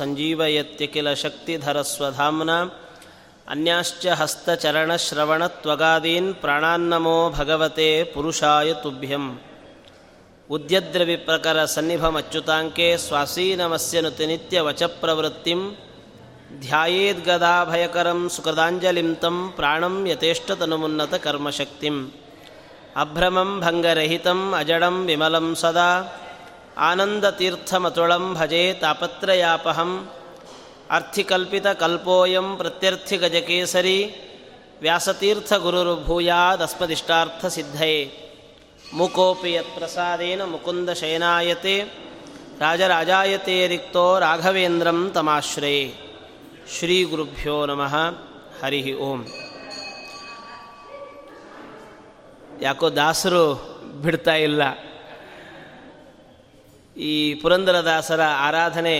ಸಂಜೀವಯತ್ಯ ಕಿಲ ಶಕ್ತಿಧರಸ್ವಧಾಮ್ನ ಅನ್ಯಾಶ್ಚ ಹಸ್ತಚರಣಶ್ರವಣತ್ವಗಾದೀನ್ ಪ್ರಾಣಾನ್ನಮೋ ಭಗವತೆ ಪುರುಷಾಯ ತುಭ್ಯಂ. ಉದ್ಯದ್ರವಿಪ್ರಕರ ಸನ್ನಿಭಮಚ್ಯುತಾಂಕೆ ಸ್ವಾಸೀನಮಸ್ಯನುತಿ ನಿತ್ಯವಚಪ್ರವೃತ್ತಿಂ ಧ್ಯಾಯೇದ್ಗದಾಭಯಕರಂ ಸುಕೃದಾಂಜಲಿಂ ತಂ ಪ್ರಾಣಂ ಯಥೇಷ್ಟತನುಮುನ್ನತ ಕರ್ಮಶಕ್ತಿಂ. ಅಭ್ರಮಂ ಭಂಗರಹಿತಂ ಅಜಡಂ ವಿಮಲಂ ಸದಾ. ಆನಂದತೀರ್ಥಮತುಳಂ ಭಜೆ ತಾಪತ್ರಯಾಪಹಂ ಅರ್ಥಿಕಲ್ಪಿತಕಲ್ಪೋಯಂ ಪ್ರತ್ಯರ್ಥಿಗಜಕೇಸರಿ ವ್ಯಾಸತೀರ್ಥಗುರುರ್ಭೂಯಾದಸ್ಮದಿಷ್ಟಾರ್ಥಸಿದ್ಧಯೇ ಮುಕೋಪಿ ಯತ್ಪ್ರಸಾದೇನ ಮುಕುಂದ ಶಯನಾಯತೆ ರಾಜರಾಜಾಯತೆ ರಿಕ್ತೋ ರಾಘವೇಂದ್ರಂ ತಮಾಶ್ರಯೇ ಶ್ರೀ ಗುರುಭ್ಯೋ ನಮಃ ಹರಿ ಓಂ ಯಾಕೋ ದಾಸರು ಬಿಡ್ತಾ ಇಲ್ಲ. ಈ ಪುರಂದರದಾಸರ ಆರಾಧನೆ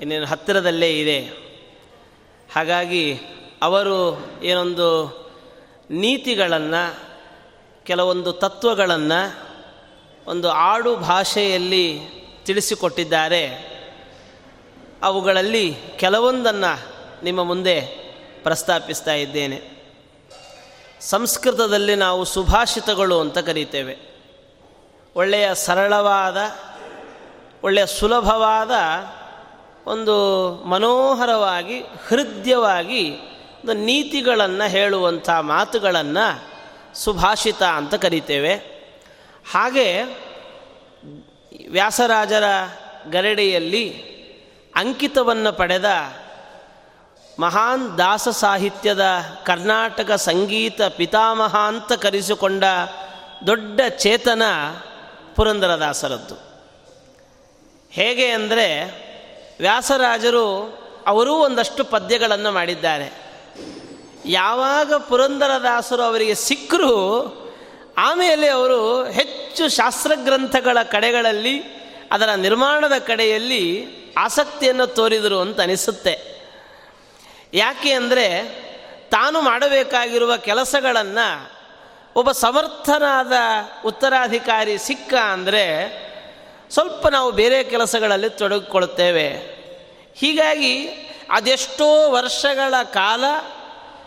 ಇನ್ನೇನು ಹತ್ತಿರದಲ್ಲೇ ಇದೆ. ಹಾಗಾಗಿ ಅವರು ಏನೊಂದು ನೀತಿಗಳನ್ನು, ಕೆಲವೊಂದು ತತ್ವಗಳನ್ನು ಒಂದು ಆಡು ಭಾಷೆಯಲ್ಲಿ ತಿಳಿಸಿಕೊಟ್ಟಿದ್ದಾರೆ. ಅವುಗಳಲ್ಲಿ ಕೆಲವೊಂದನ್ನು ನಿಮ್ಮ ಮುಂದೆ ಪ್ರಸ್ತಾಪಿಸ್ತಾ ಇದ್ದೇನೆ. ಸಂಸ್ಕೃತದಲ್ಲಿ ನಾವು ಸುಭಾಷಿತಗಳು ಅಂತ ಕರೀತೇವೆ. ಒಳ್ಳೆಯ ಸರಳವಾದ ಒಳ್ಳೆಯ ಸುಲಭವಾದ ಒಂದು ಮನೋಹರವಾಗಿ, ಹೃದಯವಾಗಿ ಒಂದು ನೀತಿಗಳನ್ನು ಹೇಳುವಂಥ ಮಾತುಗಳನ್ನು ಸುಭಾಷಿತ ಅಂತ ಕರಿತೇವೆ. ಹಾಗೆ ವ್ಯಾಸರಾಜರ ಗರಡಿಯಲ್ಲಿ ಅಂಕಿತವನ್ನು ಪಡೆದ ಮಹಾನ್ ದಾಸ ಸಾಹಿತ್ಯದ ಕರ್ನಾಟಕ ಸಂಗೀತ ಪಿತಾಮಹ ಅಂತ ಕರೆಸಿಕೊಂಡ ದೊಡ್ಡ ಚೇತನ ಪುರಂದರದಾಸರದ್ದು. ಹೇಗೆ ಅಂದರೆ ವ್ಯಾಸರಾಜರು ಅವರೂ ಒಂದಷ್ಟು ಪದ್ಯಗಳನ್ನು ಮಾಡಿದ್ದಾರೆ. ಯಾವಾಗ ಪುರಂದರದಾಸರು ಅವರಿಗೆ ಸಿಕ್ಕರು, ಆಮೇಲೆ ಅವರು ಹೆಚ್ಚು ಶಾಸ್ತ್ರಗ್ರಂಥಗಳ ಕಡೆಗಳಲ್ಲಿ, ಅದರ ನಿರ್ಮಾಣದ ಕಡೆಯಲ್ಲಿ ಆಸಕ್ತಿಯನ್ನು ತೋರಿದರು ಅಂತ ಅನಿಸುತ್ತೆ. ಯಾಕೆ ಅಂದರೆ ತಾನು ಮಾಡಬೇಕಾಗಿರುವ ಕೆಲಸಗಳನ್ನು ಒಬ್ಬ ಸಮರ್ಥನಾದ ಉತ್ತರಾಧಿಕಾರಿ ಸಿಕ್ಕ ಅಂದರೆ ಸ್ವಲ್ಪ ನಾವು ಬೇರೆ ಕೆಲಸಗಳಲ್ಲಿ ತೊಡಗಿಕೊಳ್ಳುತ್ತೇವೆ. ಹೀಗಾಗಿ ಅದೆಷ್ಟೋ ವರ್ಷಗಳ ಕಾಲ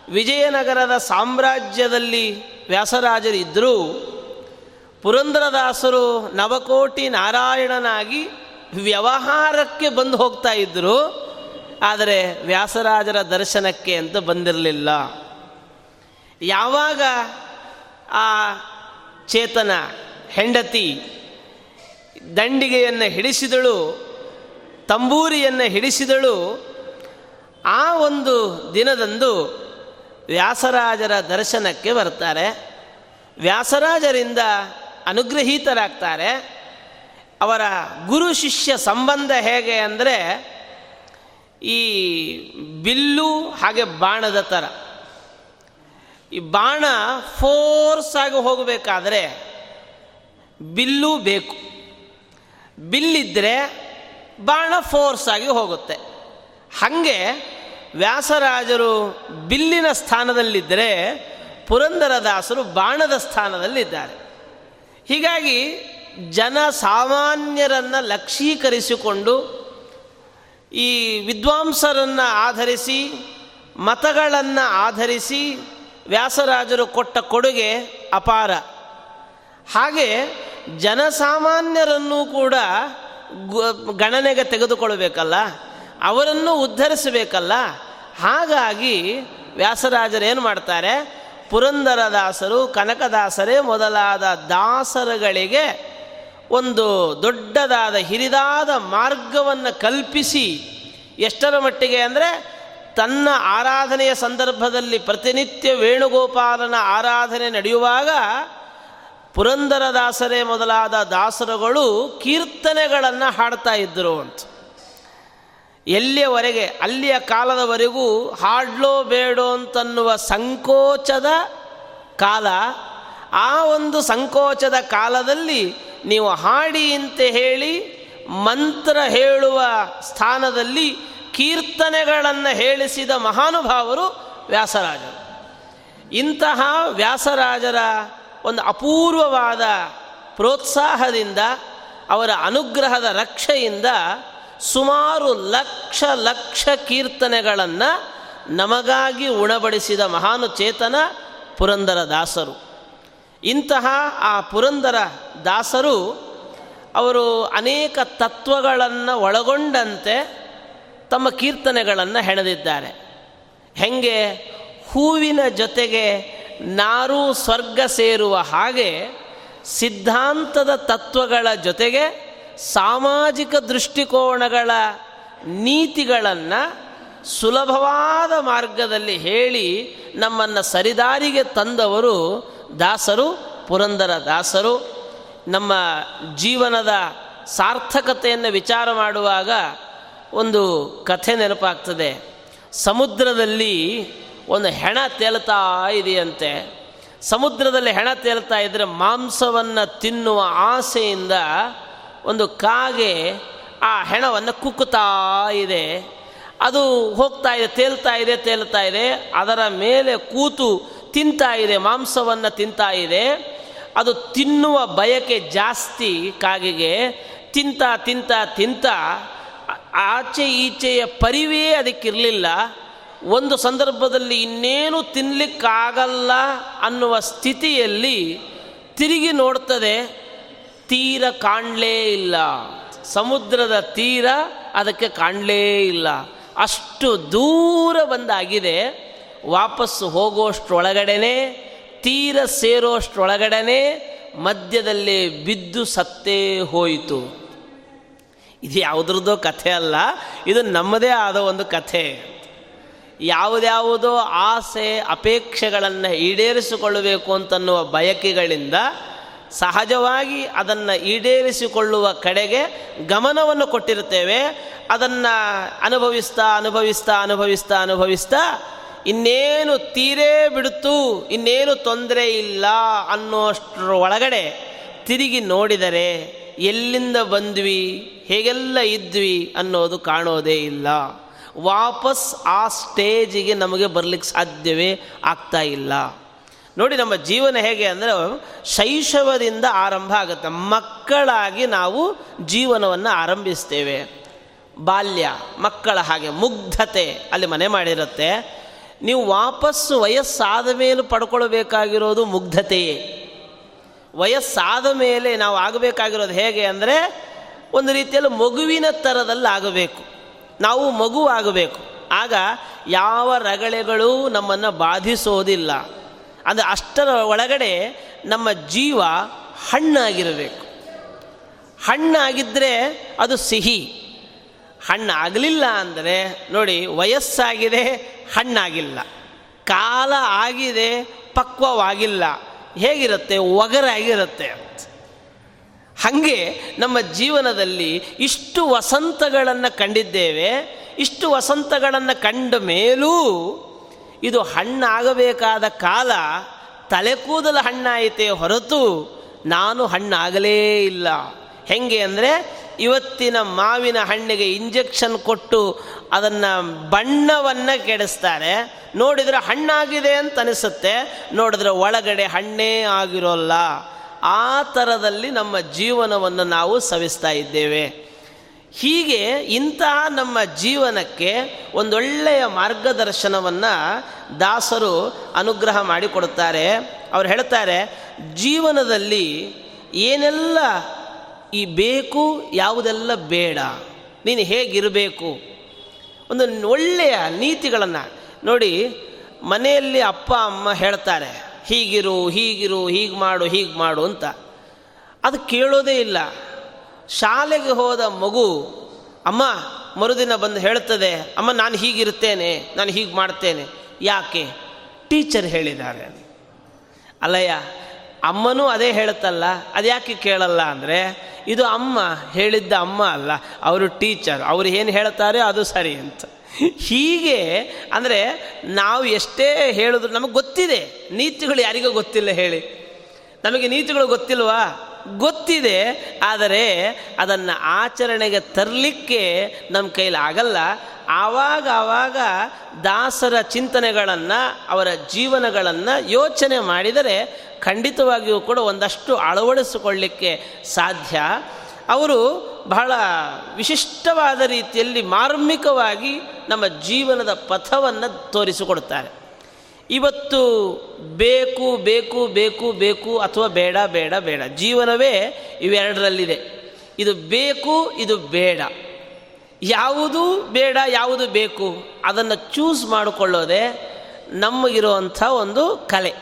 ವಿಜಯನಗರದ ಸಾಮ್ರಾಜ್ಯದಲ್ಲಿ ವ್ಯಾಸರಾಜರಿದ್ದರೂ ಪುರಂದರದಾಸರು ನವಕೋಟಿ ನಾರಾಯಣನಾಗಿ ವ್ಯವಹಾರಕ್ಕೆ ಬಂದು ಹೋಗ್ತಾ ಇದ್ದರು. ಆದರೆ ವ್ಯಾಸರಾಜರ ದರ್ಶನಕ್ಕೆ ಅಂತ ಬಂದಿರಲಿಲ್ಲ. ಯಾವಾಗ ಆ ಚೇತನ ಹೆಂಡತಿ ದಂಡಿಗೆಯನ್ನು ಹಿಡಿಸಿದಳು, ತಂಬೂರಿಯನ್ನು ಹಿಡಿಸಿದಳು. ಆ ಒಂದು ದಿನದಂದು ವ್ಯಾಸರಾಜರ ದರ್ಶನಕ್ಕೆ ಬರ್ತಾರೆ. ವ್ಯಾಸರಾಜರಿಂದ ಅನುಗ್ರಹೀತರಾಗ್ತಾರೆ. ಅವರ ಗುರು ಶಿಷ್ಯ ಸಂಬಂಧ ಹೇಗೆ ಅಂದರೆ, ಈ ಬಿಲ್ಲು ಹಾಗೆ ಬಾಣದ ಥರ ಈ ಬಾಣ ಫೋರ್ಸ್ ಆಗಿ ಹೋಗಬೇಕಾದ್ರೆ ಬಿಲ್ಲು ಬೇಕು. ಬಿಲ್ಲಿದ್ದರೆ ಬಾಣ ಫೋರ್ಸ್ ಆಗಿ ಹೋಗುತ್ತೆ. ಹಾಗೆ ವ್ಯಾಸರಾಜರು ಬಿಲ್ಲಿನ ಸ್ಥಾನದಲ್ಲಿದ್ದರೆ ಪುರಂದರದಾಸರು ಬಾಣದ ಸ್ಥಾನದಲ್ಲಿದ್ದಾರೆ. ಹೀಗಾಗಿ ಜನ ಸಾಮಾನ್ಯರನ್ನು ಲಕ್ಷೀಕರಿಸಿಕೊಂಡು ಈ ವಿದ್ವಾಂಸರನ್ನು ಆಧರಿಸಿ, ಮತಗಳನ್ನು ಆಧರಿಸಿ ವ್ಯಾಸರಾಜರು ಕೊಟ್ಟ ಕೊಡುಗೆ ಅಪಾರ. ಹಾಗೆ ಜನಸಾಮಾನ್ಯರನ್ನು ಕೂಡ ಗಣನೆಗೆ ತೆಗೆದುಕೊಳ್ಬೇಕಲ್ಲ ಅವರನ್ನು ಉದ್ಧರಿಸಬೇಕಲ್ಲ. ಹಾಗಾಗಿ ವ್ಯಾಸರಾಜರೇನು ಮಾಡ್ತಾರೆ? ಪುರಂದರದಾಸರು, ಕನಕದಾಸರೇ ಮೊದಲಾದ ದಾಸರುಗಳಿಗೆ ಒಂದು ದೊಡ್ಡದಾದ, ಹಿರಿದಾದ ಮಾರ್ಗವನ್ನು ಕಲ್ಪಿಸಿ, ಎಷ್ಟರ ಮಟ್ಟಿಗೆ ಅಂದರೆ ತನ್ನ ಆರಾಧನೆಯ ಸಂದರ್ಭದಲ್ಲಿ ಪ್ರತಿನಿತ್ಯ ವೇಣುಗೋಪಾಲನ ಆರಾಧನೆ ನಡೆಯುವಾಗ ಪುರಂದರದಾಸರೇ ಮೊದಲಾದ ದಾಸರುಗಳು ಕೀರ್ತನೆಗಳನ್ನು ಹಾಡ್ತಾ ಇದ್ದರು ಅಂತ. ಎಲ್ಲಿಯವರೆಗೆ? ಅಲ್ಲಿಯ ಕಾಲದವರೆಗೂ ಹಾಡ್ಲೋ ಬೇಡೋ ಅಂತನ್ನುವ ಸಂಕೋಚದ ಕಾಲ. ಆ ಒಂದು ಸಂಕೋಚದ ಕಾಲದಲ್ಲಿ ನೀವು ಹಾಡಿ ಅಂತ ಹೇಳಿ ಮಂತ್ರ ಹೇಳುವ ಸ್ಥಾನದಲ್ಲಿ ಕೀರ್ತನೆಗಳನ್ನು ಹೇಳಿಸಿದ ಮಹಾನುಭಾವರು ವ್ಯಾಸರಾಜರು. ಇಂತಹ ವ್ಯಾಸರಾಜರ ಒಂದು ಅಪೂರ್ವವಾದ ಪ್ರೋತ್ಸಾಹದಿಂದ, ಅವರ ಅನುಗ್ರಹದ ರಕ್ಷೆಯಿಂದ ಸುಮಾರು ಲಕ್ಷ ಲಕ್ಷ ಕೀರ್ತನೆಗಳನ್ನು ನಮಗಾಗಿ ಉಣಬಡಿಸಿದ ಮಹಾನು ಚೇತನ ಪುರಂದರ ದಾಸರು. ಇಂತಹ ಆ ಪುರಂದರ ದಾಸರು ಅವರು ಅನೇಕ ತತ್ವಗಳನ್ನು ಒಳಗೊಂಡಂತೆ ತಮ್ಮ ಕೀರ್ತನೆಗಳನ್ನು ಹೆಣೆದಿದ್ದಾರೆ. ಹೆಂಗೆ? ಹೂವಿನ ಜೊತೆಗೆ ನಾರು ಸ್ವರ್ಗ ಸೇರುವ ಹಾಗೆ ಸಿದ್ಧಾಂತದ ತತ್ವಗಳ ಜೊತೆಗೆ ಸಾಮಾಜಿಕ ದೃಷ್ಟಿಕೋನಗಳ ನೀತಿಗಳನ್ನು ಸುಲಭವಾದ ಮಾರ್ಗದಲ್ಲಿ ಹೇಳಿ ನಮ್ಮನ್ನು ಸರಿದಾರಿಗೆ ತಂದವರು ದಾಸರು, ಪುರಂದರ ದಾಸರು. ನಮ್ಮ ಜೀವನದ ಸಾರ್ಥಕತೆಯನ್ನು ವಿಚಾರ ಮಾಡುವಾಗ ಒಂದು ಕಥೆ ನೆನಪಾಗ್ತದೆ. ಸಮುದ್ರದಲ್ಲಿ ಒಂದು ಹೆಣ ತೇಲ್ತಾ ಇದೆಯಂತೆ. ಸಮುದ್ರದಲ್ಲಿ ಹೆಣ ತೇಲ್ತಾ ಇದ್ದರೆ ಮಾಂಸವನ್ನು ತಿನ್ನುವ ಆಸೆಯಿಂದ ಒಂದು ಕಾಗೆ ಆ ಹೆಣವನ್ನು ಕುಕ್ಕುತ್ತಾ ಇದೆ. ಅದು ಹೋಗ್ತಾ ಇದೆ ತೇಲ್ತಾ ಇದೆ ತೇಲ್ತಾ ಇದೆ. ಅದರ ಮೇಲೆ ಕೂತು ತಿಂತಾ ಇದೆ, ಮಾಂಸವನ್ನು ತಿಂತಾ ಇದೆ. ಅದು ತಿನ್ನುವ ಬಯಕೆ ಜಾಸ್ತಿ ಕಾಗೆಗೆ. ತಿಂತ ತಿಂತ ತಿಂತ ಆಚೆ ಈಚೆಯ ಪರಿವೇ ಅದಕ್ಕಿರಲಿಲ್ಲ. ಒಂದು ಸಂದರ್ಭದಲ್ಲಿ ಇನ್ನೇನು ತಿನ್ನಲಿಕ್ಕಾಗಲ್ಲ ಅನ್ನುವ ಸ್ಥಿತಿಯಲ್ಲಿ ತಿರುಗಿ ನೋಡ್ತದೆ, ತೀರ ಕಾಣಲೇ ಇಲ್ಲ. ಸಮುದ್ರದ ತೀರ ಅದಕ್ಕೆ ಕಾಣಲೇ ಇಲ್ಲ. ಅಷ್ಟು ದೂರ ಬಂದಾಗಿದೆ, ವಾಪಸ್ಸು ಹೋಗೋಷ್ಟರೊಳಗಡೆನೆ, ತೀರ ಸೇರೋಷ್ಟ್ರೊಳಗಡೆನೆ ಮಧ್ಯದಲ್ಲಿ ಬಿದ್ದು ಸತ್ತೇ ಹೋಯಿತು. ಇದು ಯಾವುದ್ರದ್ದೋ ಕಥೆ ಅಲ್ಲ, ಇದು ನಮ್ಮದೇ ಆದ ಒಂದು ಕಥೆ. ಯಾವುದ್ಯಾವುದೋ ಆಸೆ, ಅಪೇಕ್ಷೆಗಳನ್ನು ಈಡೇರಿಸಿಕೊಳ್ಳಬೇಕು ಅಂತನ್ನುವ ಬಯಕೆಗಳಿಂದ ಸಹಜವಾಗಿ ಅದನ್ನು ಈಡೇರಿಸಿಕೊಳ್ಳುವ ಕಡೆಗೆ ಗಮನವನ್ನು ಕೊಟ್ಟಿರುತ್ತೇವೆ. ಅದನ್ನು ಅನುಭವಿಸ್ತಾ ಅನುಭವಿಸ್ತಾ ಅನುಭವಿಸ್ತಾ ಅನುಭವಿಸ್ತಾ ಇನ್ನೇನು ತೀರೇ ಬಿಡುತ್ತು, ಇನ್ನೇನು ತೊಂದರೆ ಇಲ್ಲ ಅನ್ನೋಷ್ಟರ ಒಳಗಡೆ ತಿರುಗಿ ನೋಡಿದರೆ ಎಲ್ಲಿಂದ ಬಂದ್ವಿ, ಹೇಗೆಲ್ಲ ಇದ್ವಿ ಅನ್ನೋದು ಕಾಣೋದೇ ಇಲ್ಲ. ವಾಪಸ್ ಆ ಸ್ಟೇಜಿಗೆ ನಮಗೆ ಬರಲಿಕ್ಕೆ ಸಾಧ್ಯವೇ ಆಗ್ತಾ ಇಲ್ಲ. ನೋಡಿ ನಮ್ಮ ಜೀವನ ಹೇಗೆ ಅಂದರೆ ಶೈಶವದಿಂದ ಆರಂಭ ಆಗುತ್ತೆ. ಮಕ್ಕಳಾಗಿ ನಾವು ಜೀವನವನ್ನು ಆರಂಭಿಸ್ತೇವೆ. ಬಾಲ್ಯ, ಮಕ್ಕಳ ಹಾಗೆ, ಮುಗ್ಧತೆ ಅಲ್ಲಿ ಮನೆ ಮಾಡಿರುತ್ತೆ. ನೀವು ವಾಪಸ್ಸು ವಯಸ್ಸಾದ ಮೇಲೆ ಪಡ್ಕೊಳ್ಬೇಕಾಗಿರೋದು ಮುಗ್ಧತೆಯೇ. ವಯಸ್ಸಾದ ಮೇಲೆ ನಾವು ಆಗಬೇಕಾಗಿರೋದು ಹೇಗೆ ಅಂದರೆ ಒಂದು ರೀತಿಯಲ್ಲಿ ಮಗುವಿನ ಥರದಲ್ಲಿ ಆಗಬೇಕು ನಾವು ಮಗುವಾಗಬೇಕು. ಆಗ ಯಾವ ರಗಳೆಗಳು ನಮ್ಮನ್ನು ಬಾಧಿಸೋದಿಲ್ಲ. ಅಂದರೆ ಅಷ್ಟರ ಒಳಗಡೆ ನಮ್ಮ ಜೀವ ಹಣ್ಣಾಗಿರಬೇಕು. ಹಣ್ಣಾಗಿದ್ದರೆ ಅದು ಸಿಹಿ. ಹಣ್ಣಾಗಲಿಲ್ಲ ಅಂದರೆ ನೋಡಿ ವಯಸ್ಸಾಗಿದೆ, ಹಣ್ಣಾಗಿಲ್ಲ. ಕಾಲ ಆಗಿದೆ, ಪಕ್ವವಾಗಿಲ್ಲ. ಹೇಗಿರುತ್ತೆ? ಒಗರಾಗಿರುತ್ತೆ. ಹಾಗೆ ನಮ್ಮ ಜೀವನದಲ್ಲಿ ಇಷ್ಟು ವಸಂತಗಳನ್ನು ಕಂಡಿದ್ದೇವೆ, ಇಷ್ಟು ವಸಂತಗಳನ್ನು ಕಂಡ ಮೇಲೂ ಇದು ಹಣ್ಣಾಗಬೇಕಾದ ಕಾಲ ತಲೆ ಕೂದಲು ಹಣ್ಣಾಯಿತೇ ಹೊರತು ನಾನು ಹಣ್ಣಾಗಲೇ ಇಲ್ಲ. ಹೆಂಗೆ ಅಂದರೆ ಇವತ್ತಿನ ಮಾವಿನ ಹಣ್ಣಿಗೆ ಇಂಜೆಕ್ಷನ್ ಕೊಟ್ಟು ಅದನ್ನು ಬಣ್ಣವನ್ನು ಕೆಡಿಸ್ತಾರೆ. ನೋಡಿದರೆ ಹಣ್ಣಾಗಿದೆ ಅಂತ ಅನಿಸುತ್ತೆ, ನೋಡಿದ್ರೆ ಒಳಗಡೆ ಹಣ್ಣೇ ಆಗಿರೋಲ್ಲ. ಆ ಥರದಲ್ಲಿ ನಮ್ಮ ಜೀವನವನ್ನು ನಾವು ಸವಿಸ್ತಾ ಇದ್ದೇವೆ. ಹೀಗೆ ಇಂತಹ ನಮ್ಮ ಜೀವನಕ್ಕೆ ಒಂದೊಳ್ಳೆಯ ಮಾರ್ಗದರ್ಶನವನ್ನು ದಾಸರು ಅನುಗ್ರಹ ಮಾಡಿಕೊಡುತ್ತಾರೆ. ಅವ್ರು ಹೇಳ್ತಾರೆ, ಜೀವನದಲ್ಲಿ ಏನೆಲ್ಲ ಈ ಬೇಕು, ಯಾವುದೆಲ್ಲ ಬೇಡ, ನೀನು ಹೇಗಿರಬೇಕು, ಒಂದು ಒಳ್ಳೆಯ ನೀತಿಗಳನ್ನು ನೋಡಿ ಮನೆಯಲ್ಲಿ ಅಪ್ಪ, ಅಮ್ಮ ಹೇಳ್ತಾರೆ. ಹೀಗಿರು ಹೀಗಿರು, ಹೀಗೆ ಮಾಡು ಹೀಗೆ ಮಾಡು ಅಂತ. ಅದು ಕೇಳೋದೇ ಇಲ್ಲ. ಶಾಲೆಗೆ ಹೋದ ಮಗು, ಅಮ್ಮ, ಮರುದಿನ ಬಂದು ಹೇಳ್ತದೆ, ಅಮ್ಮ, ನಾನು ಹೀಗಿರ್ತೇನೆ ನಾನು ಹೀಗೆ ಮಾಡ್ತೇನೆ. ಯಾಕೆ? ಟೀಚರ್ ಹೇಳಿದ್ದಾರೆ ಅಲ್ಲಯ್ಯ, ಅಮ್ಮನೂ ಅದೇ ಹೇಳುತ್ತಲ್ಲ ಅದ್ಯಾಕೆ ಕೇಳಲ್ಲ ಅಂದರೆ, ಇದು ಅಮ್ಮ ಹೇಳಿದ್ದ ಅಮ್ಮ ಅಲ್ಲ, ಅವರು ಟೀಚರ್, ಅವರು ಏನು ಹೇಳ್ತಾರೆ ಅದು ಸರಿ ಅಂತ. ಹೀಗೆ ಅಂದರೆ ನಾವು ಎಷ್ಟೇ ಹೇಳಿದ್ರು ನಮಗೆ ಗೊತ್ತಿದೆ, ನೀತಿಗಳು ಯಾರಿಗೂ ಗೊತ್ತಿಲ್ಲ ಹೇಳಿ. ನಮಗೆ ನೀತಿಗಳು ಗೊತ್ತಿಲ್ವಾ? ಗೊತ್ತಿದೆ, ಆದರೆ ಅದನ್ನು ಆಚರಣೆಗೆ ತರಲಿಕ್ಕೆ ನಮ್ಮ ಕೈಲಿ ಆಗಲ್ಲ. ಆವಾಗ ಆವಾಗ ದಾಸರ ಚಿಂತನೆಗಳನ್ನು, ಅವರ ಜೀವನಗಳನ್ನು ಯೋಚನೆ ಮಾಡಿದರೆ ಖಂಡಿತವಾಗಿಯೂ ಕೂಡ ಒಂದಷ್ಟು ಅಳವಡಿಸಿಕೊಳ್ಳಿಕ್ಕೆ ಸಾಧ್ಯ. ಅವರು ಬಹಳ ವಿಶಿಷ್ಟವಾದ ರೀತಿಯಲ್ಲಿ ಮಾರ್ಮಿಕವಾಗಿ ನಮ್ಮ ಜೀವನದ ಪಥವನ್ನು ತೋರಿಸಿಕೊಡುತ್ತಾರೆ. ಇವತ್ತು ಬೇಕು ಬೇಕು ಬೇಕು ಬೇಕು ಅಥವಾ ಬೇಡ ಬೇಡ ಬೇಡ. ಜೀವನವೇ ಇವೆರಡರಲ್ಲಿದೆ. ಇದು ಬೇಕು, ಇದು ಬೇಡ. ಯಾವುದು ಬೇಡ, ಯಾವುದು ಬೇಕು ಅದನ್ನು ಚೂಸ್ ಮಾಡಿಕೊಳ್ಳೋದೆ ನಮಗಿರುವಂಥ ಒಂದು ಕಲೆ.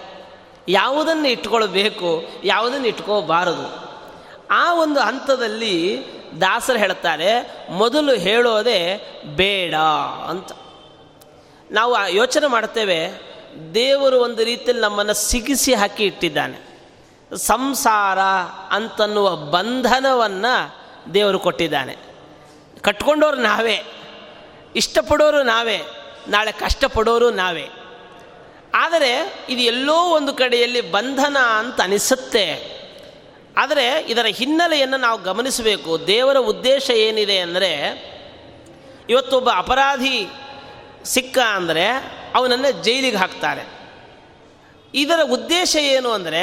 ಯಾವುದನ್ನು ಇಟ್ಕೊಳ್ಬೇಕು, ಯಾವುದನ್ನು ಇಟ್ಕೋಬಾರದು ಆ ಒಂದು ಹಂತದಲ್ಲಿ ದಾಸರು ಹೇಳ್ತಾರೆ ಮೊದಲು ಹೇಳೋದೇ ಬೇಡ ಅಂತ. ನಾವು ಯೋಚನೆ ಮಾಡ್ತೇವೆ ದೇವರು ಒಂದು ರೀತಿಯಲ್ಲಿ ನಮ್ಮನ್ನು ಸಿಗಿಸಿ ಹಾಕಿ ಇಟ್ಟಿದ್ದಾನೆ. ಸಂಸಾರ ಅಂತನ್ನುವ ಬಂಧನವನ್ನು ದೇವರು ಕೊಟ್ಟಿದ್ದಾನೆ. ಕಟ್ಕೊಂಡವರು ನಾವೇ, ಇಷ್ಟಪಡೋರು ನಾವೇ, ನಾಳೆ ಕಷ್ಟಪಡೋರು ನಾವೇ. ಆದರೆ ಇದು ಎಲ್ಲೋ ಒಂದು ಕಡೆಯಲ್ಲಿ ಬಂಧನ ಅಂತ ಅನಿಸುತ್ತೆ. ಆದರೆ ಇದರ ಹಿನ್ನೆಲೆಯನ್ನು ನಾವು ಗಮನಿಸಬೇಕು. ದೇವರ ಉದ್ದೇಶ ಏನಿದೆ ಅಂದರೆ, ಇವತ್ತೊಬ್ಬ ಅಪರಾಧಿ ಸಿಕ್ಕ ಅಂದರೆ ಅವನನ್ನು ಜೈಲಿಗೆ ಹಾಕ್ತಾರೆ. ಇದರ ಉದ್ದೇಶ ಏನು ಅಂದರೆ,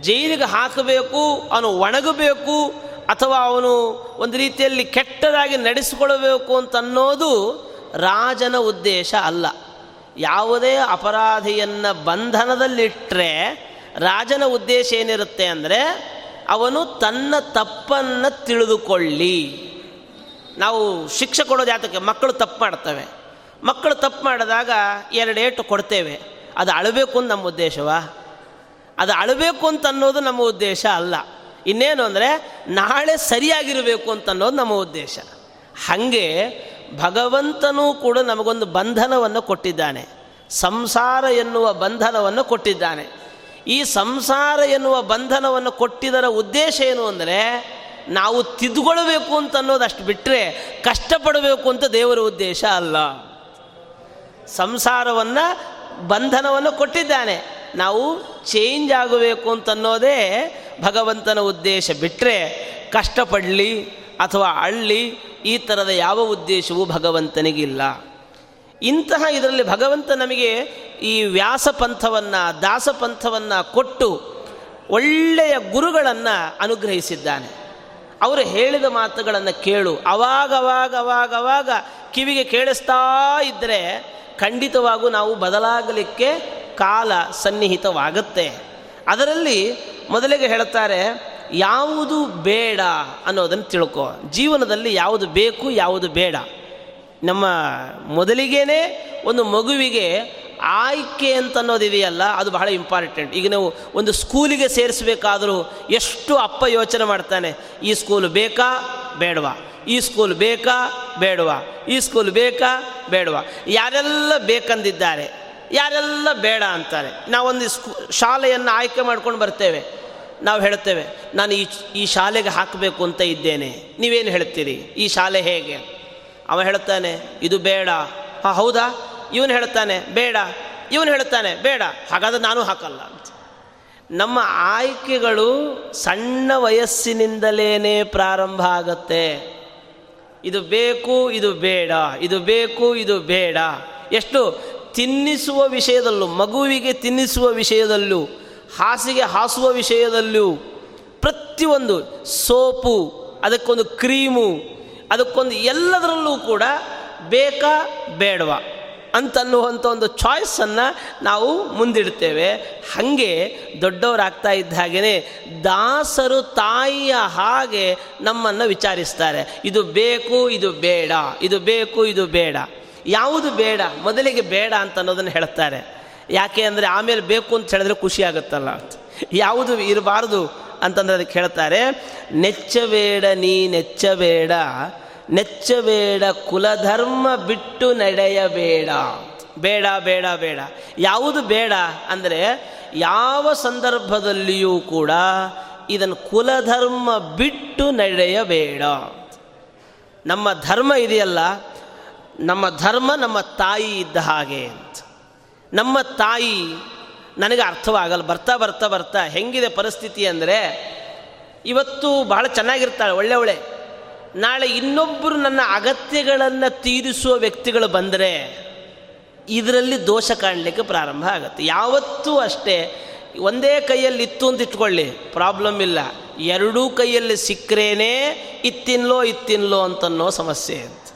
ಜೈಲಿಗೆ ಹಾಕಬೇಕು, ಅವನು ಒಣಗಬೇಕು, ಅಥವಾ ಅವನು ಒಂದು ರೀತಿಯಲ್ಲಿ ಕೆಟ್ಟದಾಗಿ ನಡೆಸಿಕೊಳ್ಳಬೇಕು ಅಂತ ಅನ್ನೋದು ರಾಜನ ಉದ್ದೇಶ ಅಲ್ಲ. ಯಾವುದೇ ಅಪರಾಧಿಯನ್ನು ಬಂಧನದಲ್ಲಿಟ್ಟರೆ ರಾಜನ ಉದ್ದೇಶ ಏನಿರುತ್ತೆ ಅಂದರೆ ಅವನು ತನ್ನ ತಪ್ಪನ್ನು ತಿಳಿದುಕೊಳ್ಳಿ. ನಾವು ಶಿಕ್ಷೆ ಕೊಡೋದು ಯಾತಕ್ಕೆ ಮಕ್ಕಳು ತಪ್ಪು ಮಾಡ್ತವೆ. ಮಕ್ಕಳು ತಪ್ಪು ಮಾಡಿದಾಗ ಎರಡೇಟು ಕೊಡ್ತೇವೆ. ಅದು ಅಳಬೇಕು ಅಂತ ನಮ್ಮ ಉದ್ದೇಶವಾ. ಅದು ಅಳಬೇಕು ಅಂತ ಅನ್ನೋದು ನಮ್ಮ ಉದ್ದೇಶ ಅಲ್ಲ. ಇನ್ನೇನು ಅಂದರೆ ನಾಳೆ ಸರಿಯಾಗಿರಬೇಕು ಅಂತ ಅನ್ನೋದು ನಮ್ಮ ಉದ್ದೇಶ. ಹಾಗೆ ಭಗವಂತನೂ ಕೂಡ ನಮಗೊಂದು ಬಂಧನವನ್ನು ಕೊಟ್ಟಿದ್ದಾನೆ. ಸಂಸಾರ ಎನ್ನುವ ಬಂಧನವನ್ನು ಕೊಟ್ಟಿದ್ದಾನೆ. ಈ ಸಂಸಾರ ಎನ್ನುವ ಬಂಧನವನ್ನು ಕೊಟ್ಟಿದ್ದರ ಉದ್ದೇಶ ಏನು ಅಂದರೆ, ನಾವು ತಿದ್ದುಕೊಳ್ಬೇಕು ಅಂತ ಅನ್ನೋದಷ್ಟು ಬಿಟ್ಟರೆ ಕಷ್ಟಪಡಬೇಕು ಅಂತ ದೇವರ ಉದ್ದೇಶ ಅಲ್ಲ. ಸಂಸಾರವನ್ನು ಬಂಧನವನ್ನು ಕೊಟ್ಟಿದ್ದಾನೆ. ನಾವು ಚೇಂಜ್ ಆಗಬೇಕು ಅಂತನ್ನೋದೇ ಭಗವಂತನ ಉದ್ದೇಶ ಬಿಟ್ಟರೆ ಕಷ್ಟಪಡಲಿ ಅಥವಾ ಅಳ್ಳಿ ಈ ಥರದ ಯಾವ ಉದ್ದೇಶವೂ ಭಗವಂತನಿಗಿಲ್ಲ. ಇಂತಹ ಇದರಲ್ಲಿ ಭಗವಂತ ನಮಗೆ ಈ ವ್ಯಾಸ ಪಂಥವನ್ನು, ದಾಸ ದಾಸಪಂಥವನ್ನು ಕೊಟ್ಟು ಒಳ್ಳೆಯ ಗುರುಗಳನ್ನು ಅನುಗ್ರಹಿಸಿದ್ದಾನೆ. ಅವರು ಹೇಳಿದ ಮಾತುಗಳನ್ನು ಕೇಳು. ಅವಾಗವಾಗವಾಗವಾಗ ಅವಾಗ ಅವಾಗ ಅವಾಗ ಕಿವಿಗೆ ಕೇಳಿಸ್ತಾ ಇದ್ದರೆ ಖಂಡಿತವಾಗೂ ನಾವು ಬದಲಾಗಲಿಕ್ಕೆ ಕಾಲ ಸನ್ನಿಹಿತವಾಗುತ್ತೆ. ಅದರಲ್ಲಿ ಮೊದಲಿಗೆ ಹೇಳ್ತಾರೆ, ಯಾವುದು ಬೇಡ ಅನ್ನೋದನ್ನು ತಿಳ್ಕೊ. ಜೀವನದಲ್ಲಿ ಯಾವುದು ಬೇಕು, ಯಾವುದು ಬೇಡ. ನಮ್ಮ ಮೊದಲಿಗೇನೆ ಒಂದು ಮಗುವಿಗೆ ಆಯ್ಕೆ ಅಂತ ಅನ್ನೋದಿದೆಯಲ್ಲ ಅದು ಬಹಳ ಇಂಪಾರ್ಟೆಂಟ್ ಈಗ ನಾವು ಒಂದು ಸ್ಕೂಲಿಗೆ ಸೇರಿಸಬೇಕಾದರೂ ಎಷ್ಟು ಅಪ್ಪ ಯೋಚನೆ ಮಾಡ್ತಾನೆ, ಈ ಸ್ಕೂಲ್ ಬೇಕಾ, ಬೇಡವಾ? ಈ ಸ್ಕೂಲ್ ಬೇಕಾ, ಬೇಡವಾ? ಈ ಸ್ಕೂಲ್ ಬೇಕಾ, ಬೇಡವಾ? ಯಾರೆಲ್ಲ ಬೇಕಂದಿದ್ದಾರೆ, ಯಾರೆಲ್ಲ ಬೇಡ ಅಂತಾರೆ ನಾವೊಂದು ಸ್ಕೂ, ಶಾಲೆಯನ್ನು ಆಯ್ಕೆ ಮಾಡ್ಕೊಂಡು ಬರ್ತೇವೆ. ನಾವು ಹೇಳ್ತೇವೆ, ನಾನು ಈ ಈ ಶಾಲೆಗೆ ಹಾಕಬೇಕು ಅಂತ ಇದ್ದೇನೆ. ನೀವೇನು ಹೇಳ್ತೀರಿ? ಈ ಶಾಲೆ ಹೇಗೆ? ಅವ ಹೇಳ್ತಾನೆ ಇದು ಬೇಡ. ಹಾಂ, ಹೌದಾ? ಇವನು ಹೇಳ್ತಾನೆ ಬೇಡ. ಇವನು ಹೇಳ್ತಾನೆ ಬೇಡ. ಹಾಗಾದ್ರೆ ನಾನು ಹಾಕಲ್ಲ ಅಂತ. ನಮ್ಮ ಆಯ್ಕೆಗಳು ಸಣ್ಣ ವಯಸ್ಸಿನಿಂದಲೇ ಪ್ರಾರಂಭ ಆಗತ್ತೆ. ಇದು ಬೇಕು, ಇದು ಬೇಡ. ಇದು ಬೇಕು, ಇದು ಬೇಡ. ಎಷ್ಟು? ತಿನ್ನಿಸುವ ವಿಷಯದಲ್ಲೂ, ಮಗುವಿಗೆ ತಿನ್ನಿಸುವ ವಿಷಯದಲ್ಲೂ, ಹಾಸಿಗೆ ಹಾಸುವ ವಿಷಯದಲ್ಲೂ ಪ್ರತಿಯೊಂದು ಸೋಪು, ಅದಕ್ಕೊಂದು ಕ್ರೀಮು ಅದಕ್ಕೊಂದು ಎಲ್ಲದರಲ್ಲೂ ಕೂಡ ಬೇಕಾ ಬೇಡವಾ ಅಂತನ್ನುವಂಥ ಒಂದು ಚಾಯ್ಸನ್ನು ನಾವು ಮುಂದಿಡ್ತೇವೆ. ಹಾಗೆ ದೊಡ್ಡವರಾಗ್ತಾ ಇದ್ದ ಹಾಗೆಯೇ ದಾಸರು ತಾಯಿಯ ಹಾಗೆ ನಮ್ಮನ್ನು ವಿಚಾರಿಸ್ತಾರೆ. ಇದು ಬೇಕು, ಇದು ಬೇಡ, ಇದು ಬೇಕು, ಇದು ಬೇಡ. ಯಾವುದು ಬೇಡ, ಮೊದಲಿಗೆ ಬೇಡ ಅಂತ ಅನ್ನೋದನ್ನು ಹೇಳ್ತಾರೆ. ಯಾಕೆ ಅಂದರೆ ಆಮೇಲೆ ಬೇಕು ಅಂತ ಹೇಳಿದ್ರೆ ಖುಷಿ ಆಗುತ್ತಲ್ಲ ಯಾವುದು ಇರಬಾರ್ದು ಅಂತಂದ್ರೆ ಅದಕ್ಕೆ ಹೇಳ್ತಾರೆ, ನೆಚ್ಚಬೇಡ, ನೀ ನೆಚ್ಚಬೇಡ. ನೆಚ್ಚಬೇಡ, ಕುಲಧರ್ಮ ಬಿಟ್ಟು ನಡೆಯಬೇಡ. ಬೇಡ ಬೇಡ ಬೇಡ. ಯಾವುದು ಬೇಡ ಅಂದರೆ ಯಾವ ಸಂದರ್ಭದಲ್ಲಿಯೂ ಕೂಡ ಇದನ್ನು ಕುಲಧರ್ಮ ಬಿಟ್ಟು ನಡೆಯಬೇಡ. ನಮ್ಮ ಧರ್ಮ ಇದೆಯಲ್ಲ, ನಮ್ಮ ಧರ್ಮ ನಮ್ಮ ತಾಯಿ ಇದ್ದ ಹಾಗೆ ಅಂತ. ನಮ್ಮ ತಾಯಿ ನನಗೆ ಅರ್ಥವಾಗಲ್ಲ, ಬರ್ತಾ ಬರ್ತಾ ಬರ್ತಾ ಹೆಂಗಿದೆ ಪರಿಸ್ಥಿತಿ ಅಂದರೆ ಇವತ್ತು ಬಹಳ ಚೆನ್ನಾಗಿರ್ತಾಳೆ, ಒಳ್ಳೆ ಒಳ್ಳೆ. ನಾಳೆ ಇನ್ನೊಬ್ಬರು ನನ್ನ ಅಗತ್ಯಗಳನ್ನು ತೀರಿಸುವ ವ್ಯಕ್ತಿಗಳು ಬಂದರೆ ಇದರಲ್ಲಿ ದೋಷ ಕಾಣಲಿಕ್ಕೆ ಪ್ರಾರಂಭ ಆಗುತ್ತೆ. ಯಾವತ್ತೂ ಅಷ್ಟೇ, ಒಂದೇ ಕೈಯಲ್ಲಿ ಇತ್ತು ಅಂತ ಇಟ್ಕೊಳ್ಳಿ ಪ್ರಾಬ್ಲಮ್ ಇಲ್ಲ. ಎರಡೂ ಕೈಯಲ್ಲಿ ಸಿಕ್ಕರೇನೆ ಇತ್ತಿನ್ಲೋ ಇತ್ತಿನ್ಲೋ ಅಂತನ್ನೋ ಸಮಸ್ಯೆ ಅಂತ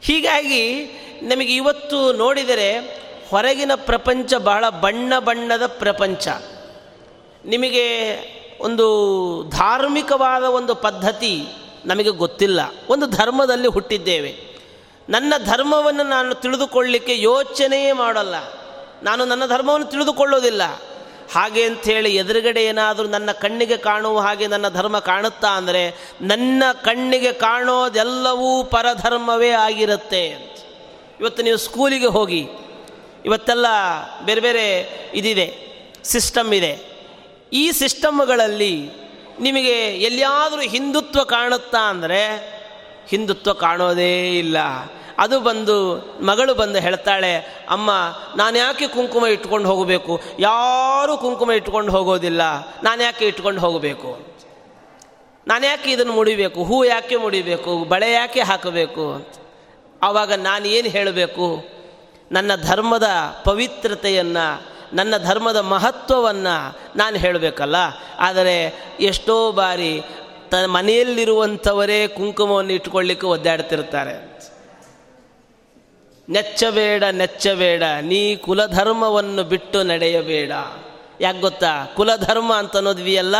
ಹೀಗಾಗಿ ನಮಗೆ ಇವತ್ತು ನೋಡಿದರೆ ಹೊರಗಿನ ಪ್ರಪಂಚ ಬಹಳ ಬಣ್ಣ ಬಣ್ಣದ ಪ್ರಪಂಚ. ನಿಮಗೆ ಒಂದು ಧಾರ್ಮಿಕವಾದ ಒಂದು ಪದ್ಧತಿ ನಮಗೆ ಗೊತ್ತಿಲ್ಲ. ಒಂದು ಧರ್ಮದಲ್ಲಿ ಹುಟ್ಟಿದ್ದೇವೆ. ನನ್ನ ಧರ್ಮವನ್ನು ನಾನು ತಿಳಿದುಕೊಳ್ಳಲಿಕ್ಕೆ ಯೋಚನೆಯೇ ಮಾಡಲ್ಲ. ನಾನು ನನ್ನ ಧರ್ಮವನ್ನು ತಿಳಿದುಕೊಳ್ಳೋದಿಲ್ಲ. ಹಾಗೆ ಅಂಥೇಳಿ ಎದುರುಗಡೆ ಏನಾದರೂ ನನ್ನ ಕಣ್ಣಿಗೆ ಕಾಣುವ ಹಾಗೆ ನನ್ನ ಧರ್ಮ ಕಾಣುತ್ತಾ ಅಂದರೆ, ನನ್ನ ಕಣ್ಣಿಗೆ ಕಾಣೋದೆಲ್ಲವೂ ಪರಧರ್ಮವೇ ಆಗಿರುತ್ತೆ ಅಂತ. ಇವತ್ತು ನೀವು ಸ್ಕೂಲಿಗೆ ಹೋಗಿ, ಇವತ್ತೆಲ್ಲ ಬೇರೆ ಬೇರೆ ಇದಿದೆ, ಸಿಸ್ಟಮ್ ಇದೆ. ಈ ಸಿಸ್ಟಮ್ಗಳಲ್ಲಿ ನಿಮಗೆ ಎಲ್ಲಿಯಾದರೂ ಹಿಂದುತ್ವ ಕಾಣುತ್ತಾ ಅಂದರೆ ಹಿಂದುತ್ವ ಕಾಣೋದೇ ಇಲ್ಲ. ಅದು ಬಂದು ಮಗಳು ಬಂದು ಹೇಳ್ತಾಳೆ, ಅಮ್ಮ, ನಾನು ಯಾಕೆ ಕುಂಕುಮ ಇಟ್ಕೊಂಡು ಹೋಗಬೇಕು? ಯಾರೂ ಕುಂಕುಮ ಇಟ್ಕೊಂಡು ಹೋಗೋದಿಲ್ಲ. ನಾನು ಯಾಕೆ ಇಟ್ಕೊಂಡು ಹೋಗಬೇಕು? ನಾನು ಯಾಕೆ ಇದನ್ನು ಮುಡಿಬೇಕು? ಹೂ ಯಾಕೆ ಮುಡಿಬೇಕು? ಬಳೆ ಯಾಕೆ ಹಾಕಬೇಕು? ಆವಾಗ ನಾನು ಏನು ಹೇಳಬೇಕು? ನನ್ನ ಧರ್ಮದ ಪವಿತ್ರತೆಯನ್ನು ನನ್ನ ಧರ್ಮದ ಮಹತ್ವವನ್ನು ನಾನು ಹೇಳಬೇಕಲ್ಲ? ಆದರೆ ಎಷ್ಟೋ ಬಾರಿ ತ ಮನೆಯಲ್ಲಿರುವಂಥವರೇ ಕುಂಕುಮವನ್ನು ಇಟ್ಕೊಳ್ಳಿಕ್ಕೆ ಒದ್ದಾಡ್ತಿರ್ತಾರೆ. ನೆಚ್ಚಬೇಡ ನೆಚ್ಚಬೇಡ, ನೀ ಕುಲಧರ್ಮವನ್ನು ಬಿಟ್ಟು ನಡೆಯಬೇಡ. ಯಾಕೆ ಗೊತ್ತಾ? ಕುಲಧರ್ಮ ಅಂತ ಅನ್ನೋದ್ವಿಯಲ್ಲ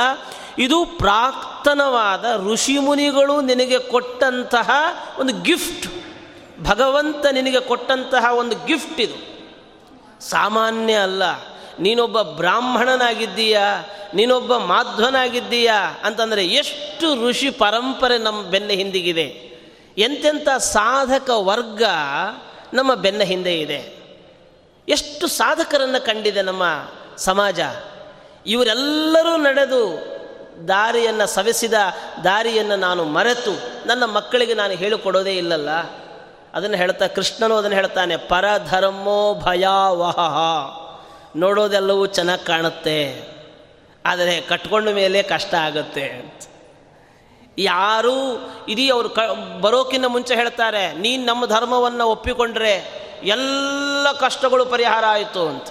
ಇದು ಪ್ರಾಕ್ತನವಾದ ಋಷಿಮುನಿಗಳು ನಿನಗೆ ಕೊಟ್ಟಂತಹ ಒಂದು ಗಿಫ್ಟ್. ಭಗವಂತ ನಿನಗೆ ಕೊಟ್ಟಂತಹ ಒಂದು ಗಿಫ್ಟ್ ಇದು. ಸಾಮಾನ್ಯ ಅಲ್ಲ. ನೀನೊಬ್ಬ ಬ್ರಾಹ್ಮಣನಾಗಿದ್ದೀಯಾ, ನೀನೊಬ್ಬ ಮಾಧ್ವನಾಗಿದ್ದೀಯಾ ಅಂತಂದರೆ ಎಷ್ಟು ಋಷಿ ಪರಂಪರೆ ನಮ್ಮ ಬೆನ್ನ ಹಿಂದಿಗಿದೆ. ಎಂತೆಂಥ ಸಾಧಕ ವರ್ಗ ನಮ್ಮ ಬೆನ್ನ ಹಿಂದೆ ಇದೆ. ಎಷ್ಟು ಸಾಧಕರನ್ನು ಕಂಡಿದೆ ನಮ್ಮ ಸಮಾಜ. ಇವರೆಲ್ಲರೂ ನಡೆದು ದಾರಿಯನ್ನು ಸವೆಸಿದ ದಾರಿಯನ್ನು ನಾನು ಮರೆತು ನನ್ನ ಮಕ್ಕಳಿಗೆ ನಾನು ಹೇಳಿಕೊಡೋದೇ ಇಲ್ಲಲ್ಲ. ಅದನ್ನು ಹೇಳ್ತಾ, ಕೃಷ್ಣನು ಅದನ್ನು ಹೇಳ್ತಾನೆ, ಪರಧರ್ಮೋ ಭಯಾವಹ. ನೋಡೋದೆಲ್ಲವೂ ಚೆನ್ನಾಗಿ ಕಾಣುತ್ತೆ. ಆದರೆ ಕಟ್ಕೊಂಡ ಮೇಲೆ ಕಷ್ಟ ಆಗುತ್ತೆ ಯಾರೂ, ಇಡೀ ಅವರು ಕ ಬರೋಕ್ಕಿಂತ ಮುಂಚೆ ಹೇಳ್ತಾರೆ, ನೀನು ನಮ್ಮ ಧರ್ಮವನ್ನು ಒಪ್ಪಿಕೊಂಡ್ರೆ ಎಲ್ಲ ಕಷ್ಟಗಳು ಪರಿಹಾರ ಆಯಿತು ಅಂತ.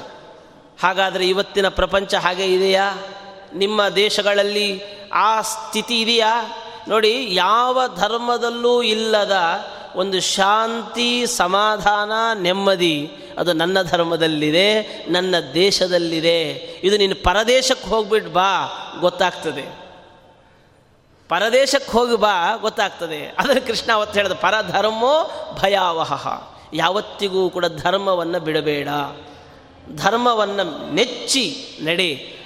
ಹಾಗಾದರೆ ಇವತ್ತಿನ ಪ್ರಪಂಚ ಹಾಗೆ ಇದೆಯಾ? ನಿಮ್ಮ ದೇಶಗಳಲ್ಲಿ ಆ ಸ್ಥಿತಿ ಇದೆಯಾ? ನೋಡಿ, ಯಾವ ಧರ್ಮದಲ್ಲೂ ಇಲ್ಲದ ಒಂದು ಶಾಂತಿ, ಸಮಾಧಾನ, ನೆಮ್ಮದಿ, ಅದು ನನ್ನ ಧರ್ಮದಲ್ಲಿದೆ, ನನ್ನ ದೇಶದಲ್ಲಿದೆ. ಇದು ನೀನು ಪರದೇಶಕ್ಕೆ ಹೋಗ್ಬಿಟ್ಟು ಬಾ, ಗೊತ್ತಾಗ್ತದೆ. ಪರದೇಶಕ್ಕೆ ಹೋಗಿ ಬಾ, ಗೊತ್ತಾಗ್ತದೆ. ಅದನ್ನು ಕೃಷ್ಣ ಅವತ್ತು ಹೇಳಿದ, ಪರಧರ್ಮೋ ಭಯಾವಹ. ಯಾವತ್ತಿಗೂ ಕೂಡ ಧರ್ಮವನ್ನು ಬಿಡಬೇಡ. ಧರ್ಮವನ್ನು ನೆಚ್ಚಿ ನಡೆ.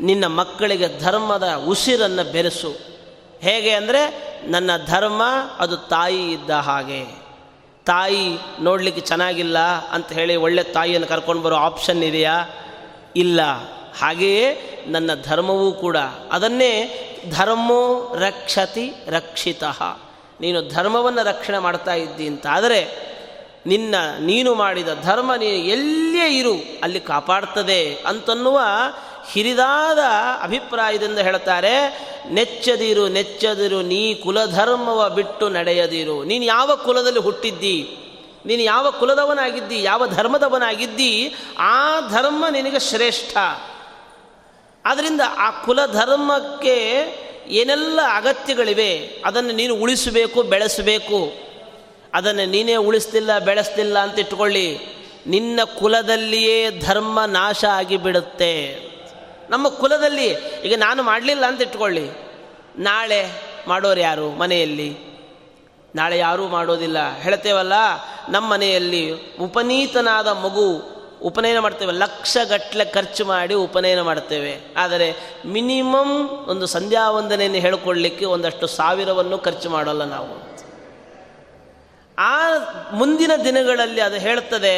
ನಿನ್ನ ಮಕ್ಕಳಿಗೆ ಧರ್ಮದ ಉಸಿರನ್ನು ಬೆರೆಸು. ಹೇಗೆ ಅಂದರೆ, ನನ್ನ ಧರ್ಮ ಅದು ತಾಯಿ ಇದ್ದ ಹಾಗೆ. ತಾಯಿ ನೋಡಲಿಕ್ಕೆ ಚೆನ್ನಾಗಿಲ್ಲ ಅಂತ ಹೇಳಿ ಒಳ್ಳೆ ತಾಯಿಯನ್ನು ಕರ್ಕೊಂಡು ಬರೋ ಆಪ್ಷನ್ ಇದೆಯಾ? ಇಲ್ಲ. ಹಾಗೆಯೇ ನನ್ನ ಧರ್ಮವೂ ಕೂಡ. ಅದನ್ನೇ ಧರ್ಮೋ ರಕ್ಷತಿ ರಕ್ಷಿತ. ನೀನು ಧರ್ಮವನ್ನು ರಕ್ಷಣೆ ಮಾಡ್ತಾ ಇದ್ದಿ ಅಂತ. ಆದರೆ ನಿನ್ನ, ನೀನು ಮಾಡಿದ ಧರ್ಮ ನೀನು ಎಲ್ಲೇ ಇರು, ಅಲ್ಲಿ ಕಾಪಾಡ್ತದೆ ಅಂತನ್ನುವ ಹಿರಿದಾದ ಅಭಿಪ್ರಾಯದಿಂದ ಹೇಳ್ತಾರೆ ನೆಚ್ಚದಿರು ನೆಚ್ಚದಿರು, ನೀ ಕುಲಧರ್ಮವ ಬಿಟ್ಟು ನಡೆಯದಿರು. ನೀನು ಯಾವ ಕುಲದಲ್ಲಿ ಹುಟ್ಟಿದ್ದಿ? ನೀನು ಯಾವ ಕುಲದವನಾಗಿದ್ದಿ? ಯಾವ ಧರ್ಮದವನಾಗಿದ್ದಿ? ಆ ಧರ್ಮ ನಿನಗೆ ಶ್ರೇಷ್ಠ. ಆದ್ದರಿಂದ ಆ ಕುಲಧರ್ಮಕ್ಕೆ ಏನೆಲ್ಲ ಅಗತ್ಯಗಳಿವೆ, ಅದನ್ನು ನೀನು ಉಳಿಸಬೇಕು, ಬೆಳೆಸಬೇಕು. ಅದನ್ನು ನೀನೇ ಉಳಿಸ್ತಿಲ್ಲ, ಬೆಳೆಸ್ತಿಲ್ಲ ಅಂತ ಇಟ್ಕೊಳ್ಳಿ. ನಿನ್ನ ಕುಲದಲ್ಲಿಯೇ ಧರ್ಮ ನಾಶ ಆಗಿಬಿಡುತ್ತೆ. ನಮ್ಮ ಕುಲದಲ್ಲಿ, ಈಗ ನಾನು ಮಾಡಲಿಲ್ಲ ಅಂತ ಇಟ್ಕೊಳ್ಳಿ. ನಾಳೆ ಮಾಡೋರು ಯಾರು? ಮನೆಯಲ್ಲಿ. ನಾಳೆ ಯಾರೂ ಮಾಡೋದಿಲ್ಲ. ಹೇಳ್ತೇವಲ್ಲ, ನಮ್ಮ ಮನೆಯಲ್ಲಿ ಉಪನೀತನಾದ ಮಗು ಉಪನಯನ ಮಾಡ್ತೇವೆ. ಲಕ್ಷಗಟ್ಟಲೆ ಖರ್ಚು ಮಾಡಿ ಉಪನಯನ ಮಾಡ್ತೇವೆ. ಆದರೆ ಮಿನಿಮಮ್ ಒಂದು ಸಂಧ್ಯಾ ವಂದನೆಯನ್ನು ಹೇಳ್ಕೊಳ್ಳಿಕ್ಕೆ ಒಂದಷ್ಟು ಸಾವಿರವನ್ನು ಖರ್ಚು ಮಾಡೋಲ್ಲ ನಾವು. ಆ ಮುಂದಿನ ದಿನಗಳಲ್ಲಿ ಅದು ಹೇಳ್ತದೆ,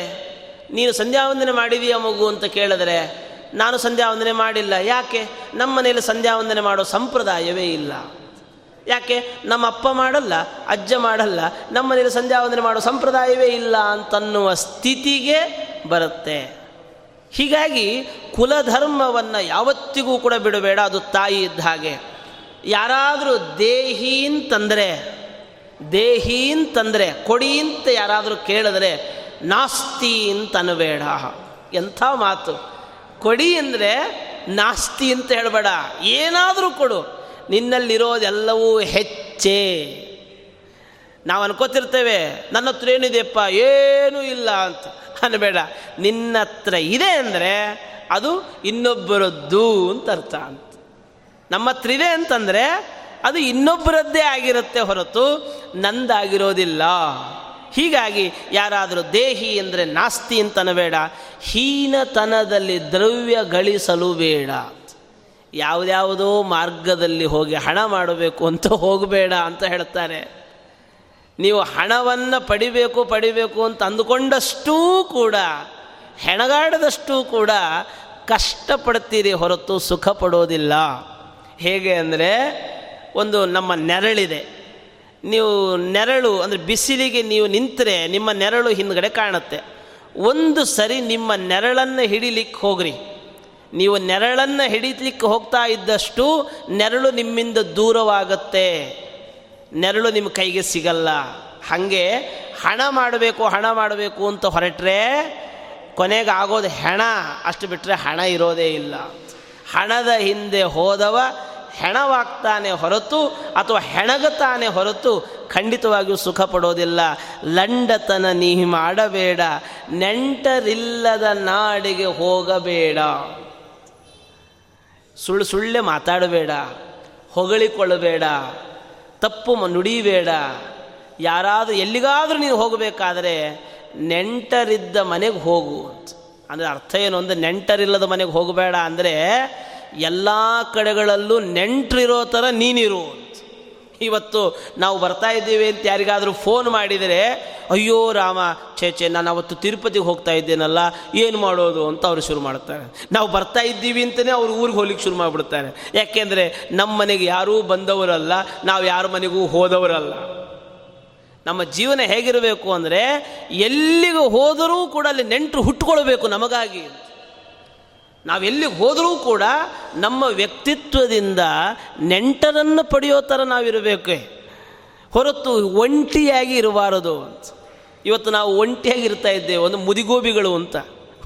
ನೀನು ಸಂಧ್ಯಾ ವಂದನೆ ಮಾಡಿದೀಯ ಮಗು? ಅಂತ ಕೇಳಿದ್ರೆ ನಾನು ಸಂಧ್ಯಾ ವಂದನೆ ಮಾಡಿಲ್ಲ. ಯಾಕೆ? ನಮ್ಮ ಮನೆಯಲ್ಲಿ ಸಂಧ್ಯಾ ವಂದನೆ ಮಾಡೋ ಸಂಪ್ರದಾಯವೇ ಇಲ್ಲ. ಯಾಕೆ? ನಮ್ಮ ಅಪ್ಪ ಮಾಡಲ್ಲ, ಅಜ್ಜ ಮಾಡಲ್ಲ, ನಮ್ಮ ಮನೆಯಲ್ಲಿ ಸಂಧ್ಯಾ ವಂದನೆ ಮಾಡೋ ಸಂಪ್ರದಾಯವೇ ಇಲ್ಲ ಅಂತನ್ನುವ ಸ್ಥಿತಿಗೆ ಬರುತ್ತೆ. ಹೀಗಾಗಿ ಕುಲಧರ್ಮವನ್ನು ಯಾವತ್ತಿಗೂ ಕೂಡ ಬಿಡಬೇಡ. ಅದು ತಾಯಿ ಇದ್ದ ಹಾಗೆ. ಯಾರಾದರೂ ದೇಹಿ ಅಂತಂದರೆ ದೇಹಿ ಅಂತಂದರೆ, ಕೊಡಿ ಅಂತ ಯಾರಾದರೂ ಕೇಳಿದ್ರೆ ನಾಸ್ತಿ ಅಂತನಬೇಡ. ಎಂಥ ಮಾತು. ಕೊಡಿ ಅಂದರೆ ನಾಸ್ತಿ ಅಂತ ಹೇಳಬೇಡ. ಏನಾದರೂ ಕೊಡು. ನಿನ್ನಲ್ಲಿರೋದೆಲ್ಲವೂ ಹೆಚ್ಚೇ. ನಾವು ಅನ್ಕೋತಿರ್ತೇವೆ, ನನ್ನ ಹತ್ರ ಏನಿದೆಯಪ್ಪ? ಏನೂ ಇಲ್ಲ ಅಂತ. ಅನ್ಬೇಡ. ನಿನ್ನ ಹತ್ರ ಇದೆ ಅಂದರೆ ಅದು ಇನ್ನೊಬ್ಬರದ್ದು ಅಂತ ಅರ್ಥ ಅಂತ. ನಮ್ಮ ಹತ್ರ ಇದೆ ಅಂತಂದರೆ ಅದು ಇನ್ನೊಬ್ಬರದ್ದೇ ಆಗಿರುತ್ತೆ ಹೊರತು ನಂದಾಗಿರೋದಿಲ್ಲ. ಹೀಗಾಗಿ ಯಾರಾದರೂ ದೇಹಿ ಅಂದರೆ ನಾಸ್ತಿ ಅಂತನಬೇಡ ಹೀನತನದಲ್ಲಿ ದ್ರವ್ಯ ಗಳಿಸಲು ಬೇಡ. ಯಾವುದ್ಯಾವುದೋ ಮಾರ್ಗದಲ್ಲಿ ಹೋಗಿ ಹಣ ಮಾಡಬೇಕು ಅಂತ ಹೋಗಬೇಡ ಅಂತ ಹೇಳ್ತಾರೆ. ನೀವು ಹಣವನ್ನು ಪಡಿಬೇಕು ಪಡಿಬೇಕು ಅಂತ ಅಂದುಕೊಂಡಷ್ಟೂ ಕೂಡ, ಹೆಣಗಾಡದಷ್ಟೂ ಕೂಡ ಕಷ್ಟಪಡ್ತೀರಿ ಹೊರತು ಸುಖ ಪಡೋದಿಲ್ಲ. ಹೇಗೆ ಅಂದರೆ, ಒಂದು ನಮ್ಮ ನೆರಳಿದೆ. ನೀವು ನೆರಳು, ಅಂದರೆ ಬಿಸಿಲಿಗೆ ನೀವು ನಿಂತರೆ ನಿಮ್ಮ ನೆರಳು ಹಿಂದ್ಗಡೆ ಕಾಣುತ್ತೆ. ಒಂದು ಸರಿ ನಿಮ್ಮ ನೆರಳನ್ನು ಹಿಡಿಲಿಕ್ಕೆ ಹೋಗ್ರಿ. ನೀವು ನೆರಳನ್ನು ಹಿಡಿಲಿಕ್ಕೆ ಹೋಗ್ತಾ ಇದ್ದಷ್ಟು ನೆರಳು ನಿಮ್ಮಿಂದ ದೂರವಾಗುತ್ತೆ. ನೆರಳು ನಿಮ್ಮ ಕೈಗೆ ಸಿಗಲ್ಲ. ಹಾಗೆ ಹಣ ಮಾಡಬೇಕು ಹಣ ಮಾಡಬೇಕು ಅಂತ ಹೊರಟ್ರೆ ಕೊನೆಗೆ ಆಗೋದು ಹೆಣ. ಅಷ್ಟು ಬಿಟ್ಟರೆ ಹಣ ಇರೋದೇ ಇಲ್ಲ. ಹಣದ ಹಿಂದೆ ಹೋದವ ಹೆಣವಾಗ್ತಾನೆ ಹೊರತು ಅಥವಾ ಹೆಣಗುತ್ತಾನೆ ಹೊರತು ಖಂಡಿತವಾಗಿಯೂ ಸುಖ ಪಡೋದಿಲ್ಲ. ಲಂಡತನ ನೀ ಮಾಡಬೇಡ, ನೆಂಟರಿಲ್ಲದ ನಾಡಿಗೆ ಹೋಗಬೇಡ. ಸುಳ್ಳು ಸುಳ್ಳೆ ಮಾತಾಡಬೇಡ, ಹೊಗಳಿಕೊಳ್ಳಬೇಡ, ತಪ್ಪು ನುಡಿಬೇಡ. ಯಾರಾದರೂ ಎಲ್ಲಿಗಾದರೂ ನೀನು ಹೋಗಬೇಕಾದರೆ ನೆಂಟರಿದ್ದ ಮನೆಗೆ ಹೋಗು ಅಂತ. ಅಂದರೆ ಅರ್ಥ ಏನು? ಅಂದರೆ ನೆಂಟರಿಲ್ಲದ ಮನೆಗೆ ಹೋಗಬೇಡ ಅಂದರೆ ಎಲ್ಲ ಕಡೆಗಳಲ್ಲೂ ನೆಂಟರಿರೋ ಥರ ನೀನಿರು ಇವತ್ತು ನಾವು ಬರ್ತಾ ಇದ್ದೀವಿ ಅಂತ ಯಾರಿಗಾದರೂ ಫೋನ್ ಮಾಡಿದರೆ, ಅಯ್ಯೋ ರಾಮ, ಛೇ ನಾನು ಅವತ್ತು ತಿರುಪತಿಗೆ ಹೋಗ್ತಾ ಇದ್ದೇನಲ್ಲ, ಏನು ಮಾಡೋದು? ಅಂತ ಅವರು ಶುರು ಮಾಡ್ತಾರೆ. ನಾವು ಬರ್ತಾ ಇದ್ದೀವಿ ಅಂತಲೇ ಅವ್ರು ಊರಿಗೆ ಹೋಗ್ಲಿಕ್ಕೆ ಶುರು ಮಾಡಿಬಿಡ್ತಾರೆ. ಯಾಕೆಂದರೆ ನಮ್ಮ ಮನೆಗೆ ಯಾರೂ ಬಂದವರಲ್ಲ, ನಾವು ಯಾರ ಮನೆಗೂ ಹೋದವರಲ್ಲ. ನಮ್ಮ ಜೀವನ ಹೇಗಿರಬೇಕು ಅಂದರೆ, ಎಲ್ಲಿಗೂ ಹೋದರೂ ಕೂಡ ಅಲ್ಲಿ ನೆಂಟರು ಹುಟ್ಟುಕೊಳ್ಬೇಕು ನಮಗಾಗಿ ನಾವೆಲ್ಲಿಗೆ ಹೋದರೂ ಕೂಡ ನಮ್ಮ ವ್ಯಕ್ತಿತ್ವದಿಂದ ನೆಂಟರನ್ನು ಪಡೆಯೋ ಥರ ನಾವಿರಬೇಕು. ಹೊರತು ಒಂಟಿಯಾಗಿ ಇರಬಾರದು ಅಂತ. ಇವತ್ತು ನಾವು ಒಂಟಿಯಾಗಿ ಇರ್ತಾ ಇದ್ದೇವೆ, ಒಂದು ಮುದಿಗೋಬಿಗಳು ಅಂತ.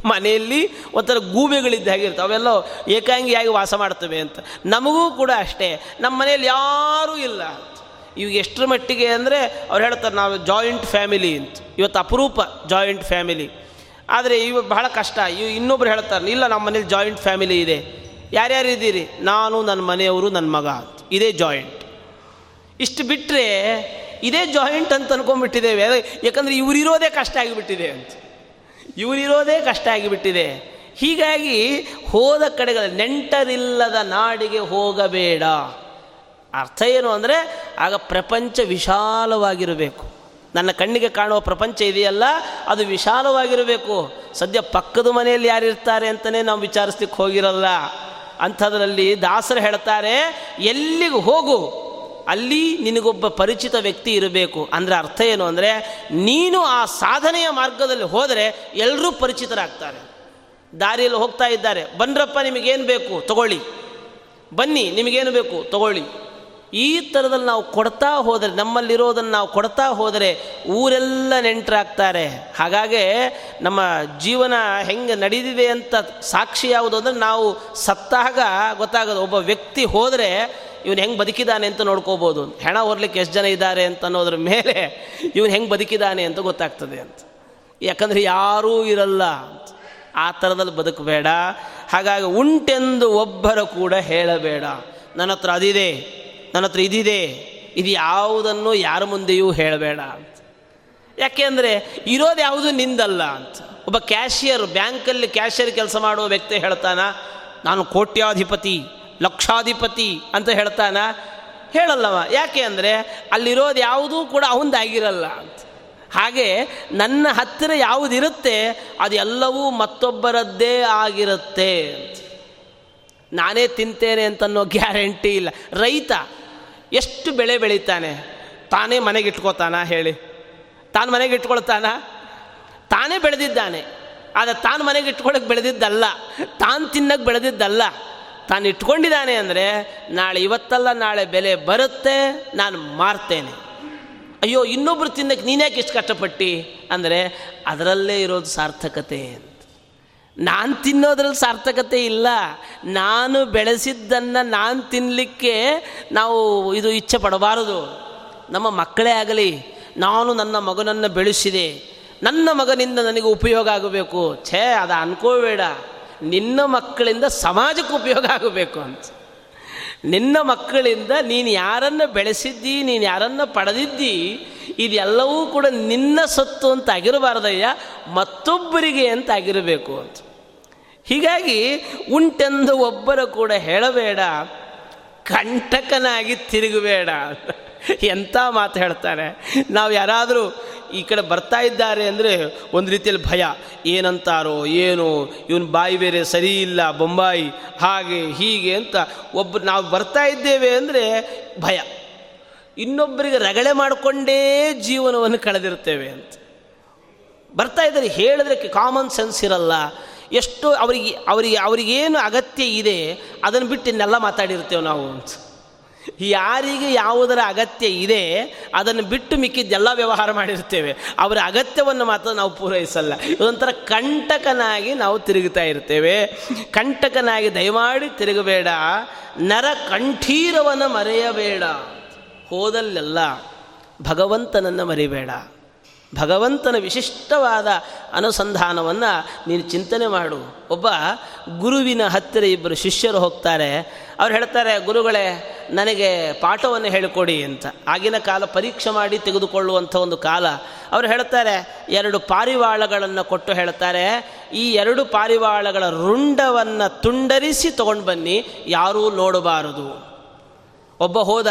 ಮನೆಯಲ್ಲಿ ಒಂಥರ ಗೂಬೆಗಳಿದ್ದ ಹಾಗಿರ್ತವೆ ಅವೆಲ್ಲ ಏಕಾಂಗಿಯಾಗಿ ವಾಸ ಮಾಡ್ತವೆ ಅಂತ. ನಮಗೂ ಕೂಡ ಅಷ್ಟೇ, ನಮ್ಮ ಮನೆಯಲ್ಲಿ ಯಾರೂ ಇಲ್ಲ ಇವಾಗ ಎಷ್ಟರ ಮಟ್ಟಿಗೆ ಅಂದರೆ ಅವ್ರು ಹೇಳ್ತಾರೆ, ನಾವು ಜಾಯಿಂಟ್ ಫ್ಯಾಮಿಲಿ ಅಂತ. ಇವತ್ತು ಅಪರೂಪ ಜಾಯಿಂಟ್ ಫ್ಯಾಮಿಲಿ ಆದರೆ ಇವು ಬಹಳ ಕಷ್ಟ. ಇವು ಇನ್ನೊಬ್ರು ಹೇಳ್ತಾರೆ, ಇಲ್ಲ ನಮ್ಮ ಮನೇಲಿ ಜಾಯಿಂಟ್ ಫ್ಯಾಮಿಲಿ ಇದೆ. ಯಾರ್ಯಾರು ಇದ್ದೀರಿ? ನಾನು ನನ್ನ ಮನೆಯವರು ನನ್ನ ಮಗ. ಇದೇ ಜಾಯಿಂಟ್ ಇಷ್ಟು ಬಿಟ್ಟರೆ ಇದೇ ಜಾಯಿಂಟ್ ಅಂತ ಅನ್ಕೊಂಡ್ಬಿಟ್ಟಿದ್ದೇವೆ. ಯಾಕಂದರೆ ಇವರಿರೋದೇ ಕಷ್ಟ ಆಗಿಬಿಟ್ಟಿದೆ ಅಂತ. ಇವರಿರೋದೇ ಕಷ್ಟ ಆಗಿಬಿಟ್ಟಿದೆ. ಹೀಗಾಗಿ ಹೋದ ಕಡೆಗಳ ನೆಂಟರಿಲ್ಲದ ನಾಡಿಗೆ ಹೋಗಬೇಡ. ಅರ್ಥ ಏನು ಅಂದರೆ, ಆಗ ಪ್ರಪಂಚ ವಿಶಾಲವಾಗಿರಬೇಕು. ನನ್ನ ಕಣ್ಣಿಗೆ ಕಾಣುವ ಪ್ರಪಂಚ ಇದೆಯಲ್ಲ, ಅದು ವಿಶಾಲವಾಗಿರಬೇಕು. ಸದ್ಯ ಪಕ್ಕದ ಮನೆಯಲ್ಲಿ ಯಾರಿರ್ತಾರೆ ಅಂತಲೇ ನಾವು ವಿಚಾರಿಸ್ಲಿಕ್ಕೆ ಹೋಗಿರಲ್ಲ. ಅಂಥದ್ರಲ್ಲಿ ದಾಸರು ಹೇಳ್ತಾರೆ, ಎಲ್ಲಿಗೆ ಹೋಗು, ಅಲ್ಲಿ ನಿನಗೊಬ್ಬ ಪರಿಚಿತ ವ್ಯಕ್ತಿ ಇರಬೇಕು. ಅಂದರೆ ಅರ್ಥ ಏನು ಅಂದರೆ, ನೀನು ಆ ಸಾಧನೆಯ ಮಾರ್ಗದಲ್ಲಿ ಹೋದರೆ ಎಲ್ಲರೂ ಪರಿಚಿತರಾಗ್ತಾರೆ. ದಾರಿಯಲ್ಲಿ ಹೋಗ್ತಾ ಇದ್ದಾರೆ. ಬನ್ರಪ್ಪ ನಿಮಗೇನು ಬೇಕು? ತಗೊಳ್ಳಿ. ಬನ್ನಿ, ನಿಮಗೇನು ಬೇಕು? ತಗೊಳ್ಳಿ. ಈ ಥರದಲ್ಲಿ ನಾವು ಕೊಡ್ತಾ ಹೋದರೆ, ನಮ್ಮಲ್ಲಿರೋದನ್ನು ನಾವು ಕೊಡ್ತಾ ಹೋದರೆ ಊರೆಲ್ಲ ನೆಂಟರಾಗ್ತಾರೆ. ಹಾಗಾಗಿ ನಮ್ಮ ಜೀವನ ಹೆಂಗೆ ನಡೆದಿದೆ ಅಂತ ಸಾಕ್ಷಿ ಯಾವುದು ಅಂದರೆ ನಾವು ಸತ್ತಾಗ ಗೊತ್ತಾಗೋದು. ಒಬ್ಬ ವ್ಯಕ್ತಿ ಹೋದರೆ ಇವನು ಹೆಂಗೆ ಬದುಕಿದ್ದಾನೆ ಅಂತ ನೋಡ್ಕೋಬೋದು. ಹೆಣ ಹೊರ್ಲಿಕ್ಕೆ ಎಷ್ಟು ಜನ ಇದ್ದಾರೆ ಅಂತ ಅನ್ನೋದ್ರ ಮೇಲೆ ಇವನು ಹೆಂಗೆ ಬದುಕಿದ್ದಾನೆ ಅಂತ ಗೊತ್ತಾಗ್ತದೆ ಅಂತ. ಯಾಕಂದರೆ ಯಾರೂ ಇರಲ್ಲ ಅಂತ. ಆ ಥರದಲ್ಲಿ ಬದುಕಬೇಡ. ಹಾಗಾಗಿ ಉಂಟೆಂದು ಒಬ್ಬರ ಕೂಡ ಹೇಳಬೇಡ. ನನ್ನ ಹತ್ರ ಅದಿದೆ. ನನ್ನ ಹತ್ರ ಇದಿದೆ. ಇದು ಯಾವುದನ್ನು ಯಾರ ಮುಂದೆಯೂ ಹೇಳಬೇಡ ಅಂತ. ಯಾಕೆಂದರೆ ಇರೋದು ಯಾವುದು ನಿಂದಲ್ಲ ಅಂತ. ಒಬ್ಬ ಕ್ಯಾಶಿಯರ್ ಬ್ಯಾಂಕಲ್ಲಿ ಕ್ಯಾಶಿಯರ್ ಕೆಲಸ ಮಾಡುವ ವ್ಯಕ್ತಿ ಹೇಳ್ತಾನ, ನಾನು ಕೋಟ್ಯಾಧಿಪತಿ, ಲಕ್ಷಾಧಿಪತಿ ಅಂತ ಹೇಳ್ತಾನ. ಹೇಳಲ್ಲವ. ಯಾಕೆ ಅಂದರೆ, ಅಲ್ಲಿರೋದು ಯಾವುದೂ ಕೂಡ ಅವಂದಾಗಿರಲ್ಲ ಅಂತ. ಹಾಗೆ, ನನ್ನ ಹತ್ತಿರ ಯಾವುದಿರುತ್ತೆ, ಅದೆಲ್ಲವೂ ಮತ್ತೊಬ್ಬರದ್ದೇ ಆಗಿರುತ್ತೆ ನಾನೇ ತಿಂತೇನೆ ಅಂತನ್ನೋ ಗ್ಯಾರಂಟಿ ಇಲ್ಲ. ರೈತ ಎಷ್ಟು ಬೆಳೆ ಬೆಳೀತಾನೆ? ತಾನೇ ಮನೆಗೆ ಇಟ್ಕೋತಾನ ಹೇಳಿ. ತಾನು ಮನೆಗೆ ಇಟ್ಕೊಳ್ತಾನ? ತಾನೇ ಬೆಳೆದಿದ್ದಾನೆ. ಆದರೆ ತಾನು ಮನೆಗೆ ಇಟ್ಕೊಳ್ಳೋಕೆ ಬೆಳೆದಿದ್ದಲ್ಲ. ತಾನು ತಿನ್ನಕ್ಕೆ ಬೆಳೆದಿದ್ದಲ್ಲ. ತಾನು ಇಟ್ಕೊಂಡಿದ್ದಾನೆ ಅಂದರೆ ನಾಳೆ ಇವತ್ತಲ್ಲ, ನಾಳೆ ಬೆಲೆ ಬರುತ್ತೆ, ನಾನು ಮಾರ್ತೇನೆ. ಅಯ್ಯೋ, ಇನ್ನೊಬ್ರು ತಿನ್ನಕ್ಕೆ ನೀನ್ಯಾಕೆ ಇಷ್ಟು ಕಷ್ಟಪಟ್ಟು ಅಂದರೆ ಅದರಲ್ಲೇ ಇರೋದು ಸಾರ್ಥಕತೆ ನಾನು ತಿನ್ನೋದ್ರಲ್ಲಿ ಸಾರ್ಥಕತೆ ಇಲ್ಲ. ನಾನು ಬೆಳೆಸಿದ್ದನ್ನು ನಾನು ತಿನ್ನಲಿಕ್ಕೆ ನಾವು ಇದು ಇಚ್ಛೆ ಪಡಬಾರದು. ನಮ್ಮ ಮಕ್ಕಳೇ ಆಗಲಿ, ನಾನು ನನ್ನ ಮಗನನ್ನು ಬೆಳೆಸಿದೆ. ನನ್ನ ಮಗನಿಂದ ನನಗೆ ಉಪಯೋಗ ಆಗಬೇಕು. ಛೇ, ಅದು ಅನ್ಕೋಬೇಡ. ನಿನ್ನ ಮಕ್ಕಳಿಂದ ಸಮಾಜಕ್ಕೆ ಉಪಯೋಗ ಆಗಬೇಕು ಅಂತ. ನಿನ್ನ ಮಕ್ಕಳಿಂದ ನೀನು ಯಾರನ್ನು ಬೆಳೆಸಿದ್ದಿ, ನೀನು ಯಾರನ್ನು ಪಡೆದಿದ್ದಿ, ಇದೆಲ್ಲವೂ ಕೂಡ ನಿನ್ನ ಸತ್ತು ಅಂತ ಆಗಿರಬಾರ್ದಯ್ಯ. ಮತ್ತೊಬ್ಬರಿಗೆ ಅಂತ ಆಗಿರಬೇಕು ಅಂತ. ಹೀಗಾಗಿ ಉಂಟೆಂದು ಒಬ್ಬರ ಕೂಡ ಹೇಳಬೇಡ, ಕಂಟಕನಾಗಿ ತಿರುಗಬೇಡ ಎಂಥ ಮಾತು ಹೇಳ್ತಾರೆ? ನಾವು ಯಾರಾದರೂ ಈ ಕಡೆ ಬರ್ತಾ ಇದ್ದಾರೆ ಅಂದರೆ ಒಂದು ರೀತಿಯಲ್ಲಿ ಭಯ. ಏನಂತಾರೋ, ಏನು, ಇವನು ಬಾಯಿ ಬೇರೆ ಸರಿ ಇಲ್ಲ, ಬೊಂಬಾಯಿ, ಹಾಗೆ, ಹೀಗೆ ಅಂತ ಒಬ್ಬರು ನಾವು ಬರ್ತಾ ಇದ್ದೇವೆ ಅಂದರೆ ಭಯ. ಇನ್ನೊಬ್ಬರಿಗೆ ರಗಳೆ ಮಾಡಿಕೊಂಡೇ ಜೀವನವನ್ನು ಕಳೆದಿರ್ತೇವೆ ಅಂತ. ಬರ್ತಾ ಇದ್ದಾರೆ, ಹೇಳಿದ್ರೆ ಕಾಮನ್ ಸೆನ್ಸ್ ಇರಲ್ಲ. ಎಷ್ಟು ಅವರಿಗೆ ಅವರಿಗೆ, ಅವರಿಗೇನು ಅಗತ್ಯ ಇದೆ, ಅದನ್ನು ಬಿಟ್ಟು ಇನ್ನೆಲ್ಲ ಮಾತಾಡಿರ್ತೇವೆ ನಾವು ಅಂತ. ಯಾರಿಗೆ ಯಾವುದರ ಅಗತ್ಯ ಇದೆ, ಅದನ್ನು ಬಿಟ್ಟು ಮಿಕ್ಕಿದ್ದೆಲ್ಲ ವ್ಯವಹಾರ ಮಾಡಿರ್ತೇವೆ ಅವರ ಅಗತ್ಯವನ್ನು ಮಾತ್ರ ನಾವು ಪೂರೈಸಲ್ಲ. ಇದೊಂಥರ ಕಂಟಕನಾಗಿ ನಾವು ತಿರುಗುತ್ತಾ ಇರ್ತೇವೆ. ಕಂಟಕನಾಗಿ ದಯಮಾಡಿ ತಿರುಗಬೇಡ. ನರ ಕಂಠೀರವನ್ನು ಮರೆಯಬೇಡ. ಹೋದಲ್ಲೆಲ್ಲ ಭಗವಂತನನ್ನು ಮರಿಬೇಡ. ಭಗವಂತನ ವಿಶಿಷ್ಟವಾದ ಅನುಸಂಧಾನವನ್ನು ನೀನು ಚಿಂತನೆ ಮಾಡು. ಒಬ್ಬ ಗುರುವಿನ ಹತ್ತಿರ ಇಬ್ಬರು ಶಿಷ್ಯರು ಹೋಗ್ತಾರೆ. ಅವ್ರು ಹೇಳ್ತಾರೆ, ಗುರುಗಳೇ, ನನಗೆ ಪಾಠವನ್ನು ಹೇಳಿಕೊಡಿ ಅಂತ. ಆಗಿನ ಕಾಲ ಪರೀಕ್ಷೆ ಮಾಡಿ ತೆಗೆದುಕೊಳ್ಳುವಂಥ ಒಂದು ಕಾಲ. ಅವರು ಹೇಳ್ತಾರೆ, ಎರಡು ಪಾರಿವಾಳಗಳನ್ನು ಕೊಟ್ಟು ಹೇಳ್ತಾರೆ. ಈ ಎರಡು ಪಾರಿವಾಳಗಳ ರುಂಡವನ್ನು ತುಂಡರಿಸಿ ತಗೊಂಡು ಬನ್ನಿ. ಯಾರೂ ನೋಡಬಾರದು. ಒಬ್ಬ ಹೋದ,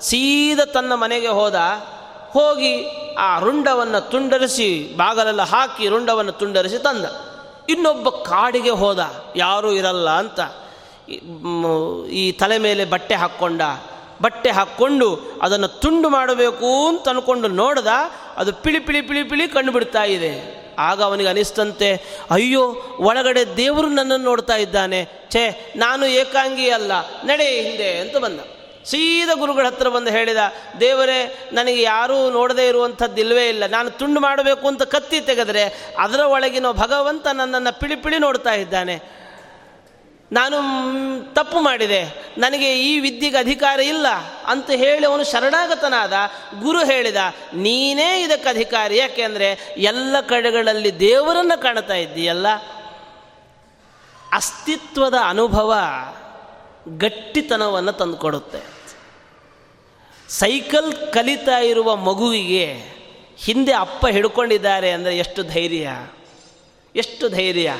ಸೀದ ತನ್ನ ಮನೆಗೆ ಹೋದ. ಹೋಗಿ ಆ ರುಂಡವನ್ನು ತುಂಡರಿಸಿ, ಬಾಗಲೆಲ್ಲ ಹಾಕಿ ರುಂಡವನ್ನು ತುಂಡರಿಸಿ ತಂದ. ಇನ್ನೊಬ್ಬ ಕಾಡಿಗೆ ಹೋದ, ಯಾರೂ ಇರಲ್ಲ ಅಂತ. ಈ ತಲೆ ಮೇಲೆ ಬಟ್ಟೆ ಹಾಕ್ಕೊಂಡ. ಬಟ್ಟೆ ಹಾಕ್ಕೊಂಡು ಅದನ್ನು ತುಂಡು ಮಾಡಬೇಕು ಅಂತ ಅಂದ್ಕೊಂಡು ನೋಡ್ದ, ಅದು ಪಿಳಿ ಪಿಳಿ ಪಿಳಿ ಪಿಳಿ ಕಂಡು ಬಿಡ್ತಾ ಇದೆ. ಆಗ ಅವನಿಗೆ ಅನಿಸ್ತಂತೆ, ಅಯ್ಯೋ, ಒಳಗಡೆ ದೇವರು ನನ್ನನ್ನು ನೋಡ್ತಾ ಇದ್ದಾನೆ. ಛೇ, ನಾನು ಏಕಾಂಗಿ ಅಲ್ಲ ನಡೆ ಹಿಂದೆ ಅಂತ ಬಂದ. ಸೀದ ಗುರುಗಳ ಹತ್ರ ಬಂದು ಹೇಳಿದ, ದೇವರೇ, ನನಗೆ ಯಾರೂ ನೋಡದೇ ಇರುವಂಥದ್ದಿಲ್ವೇ ಇಲ್ಲ, ನಾನು ತುಂಡು ಮಾಡಬೇಕು ಅಂತ ಕತ್ತಿ ತೆಗೆದರೆ ಅದರ ಒಳಗಿನ ಭಗವಂತ ನನ್ನನ್ನು ಪಿಳಿಪಿಳಿ ಪಿಳಿ ನೋಡ್ತಾ ಇದ್ದಾನೆ. ನಾನು ತಪ್ಪು ಮಾಡಿದೆ, ನನಗೆ ಈ ವಿದ್ಯೆಗೆ ಅಧಿಕಾರ ಇಲ್ಲ ಅಂತ ಹೇಳಿ ಅವನು ಶರಣಾಗತನಾದ, ಗುರು ಹೇಳಿದ, ನೀನೇ ಇದಕ್ಕೆ ಅಧಿಕಾರಿ ಯಾಕೆಂದರೆ ಎಲ್ಲ ಕಡೆಗಳಲ್ಲಿ ದೇವರನ್ನು ಕಾಣ್ತಾ ಇದ್ದೀಯಲ್ಲ. ಅಸ್ತಿತ್ವದ ಅನುಭವ. ಗಟ್ಟಿತನವನ್ನು ತಂದುಕೊಡುತ್ತೆ. ಸೈಕಲ್ ಕಲಿತಾ ಇರುವ ಮಗುವಿಗೆ ಹಿಂದೆ ಅಪ್ಪ ಹಿಡ್ಕೊಂಡಿದ್ದಾರೆ ಅಂದರೆ ಎಷ್ಟು ಧೈರ್ಯ? ಎಷ್ಟು ಧೈರ್ಯ?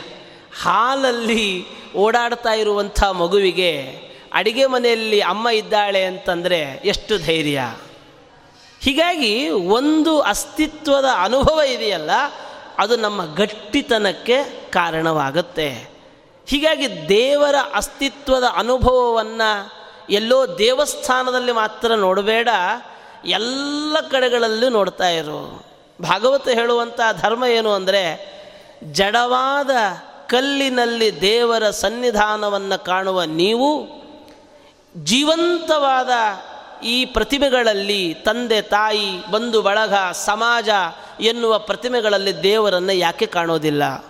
ಹಾಲಲ್ಲಿ ಓಡಾಡ್ತಾ ಇರುವಂಥ ಮಗುವಿಗೆ ಅಡಿಗೆ ಮನೆಯಲ್ಲಿ ಅಮ್ಮ ಇದ್ದಾಳೆ ಅಂತಂದರೆ ಎಷ್ಟು ಧೈರ್ಯ? ಹೀಗಾಗಿ ಒಂದು ಅಸ್ತಿತ್ವದ ಅನುಭವ ಇದೆಯಲ್ಲ, ಅದು ನಮ್ಮ ಗಟ್ಟಿತನಕ್ಕೆ ಕಾರಣವಾಗುತ್ತೆ. ಹೀಗಾಗಿ ದೇವರ ಅಸ್ತಿತ್ವದ ಅನುಭವವನ್ನು ಎಲ್ಲೋ ದೇವಸ್ಥಾನದಲ್ಲಿ ಮಾತ್ರ ನೋಡಬೇಡ, ಎಲ್ಲ ಕಡೆಗಳಲ್ಲೂ ನೋಡ್ತಾ ಇರು. ಭಾಗವತ ಹೇಳುವಂಥ ಧರ್ಮ ಏನು ಅಂದರೆ, ಜಡವಾದ ಕಲ್ಲಿನಲ್ಲಿ ದೇವರ ಸನ್ನಿಧಾನವನ್ನು ಕಾಣುವ ನೀವು, ಜೀವಂತವಾದ ಈ ಪ್ರತಿಮೆಗಳಲ್ಲಿ ತಂದೆ, ತಾಯಿ, ಬಂಧು, ಬಳಗ, ಸಮಾಜ ಎನ್ನುವ ಪ್ರತಿಮೆಗಳಲ್ಲಿ ದೇವರನ್ನು ಯಾಕೆ ಕಾಣೋದಿಲ್ಲ?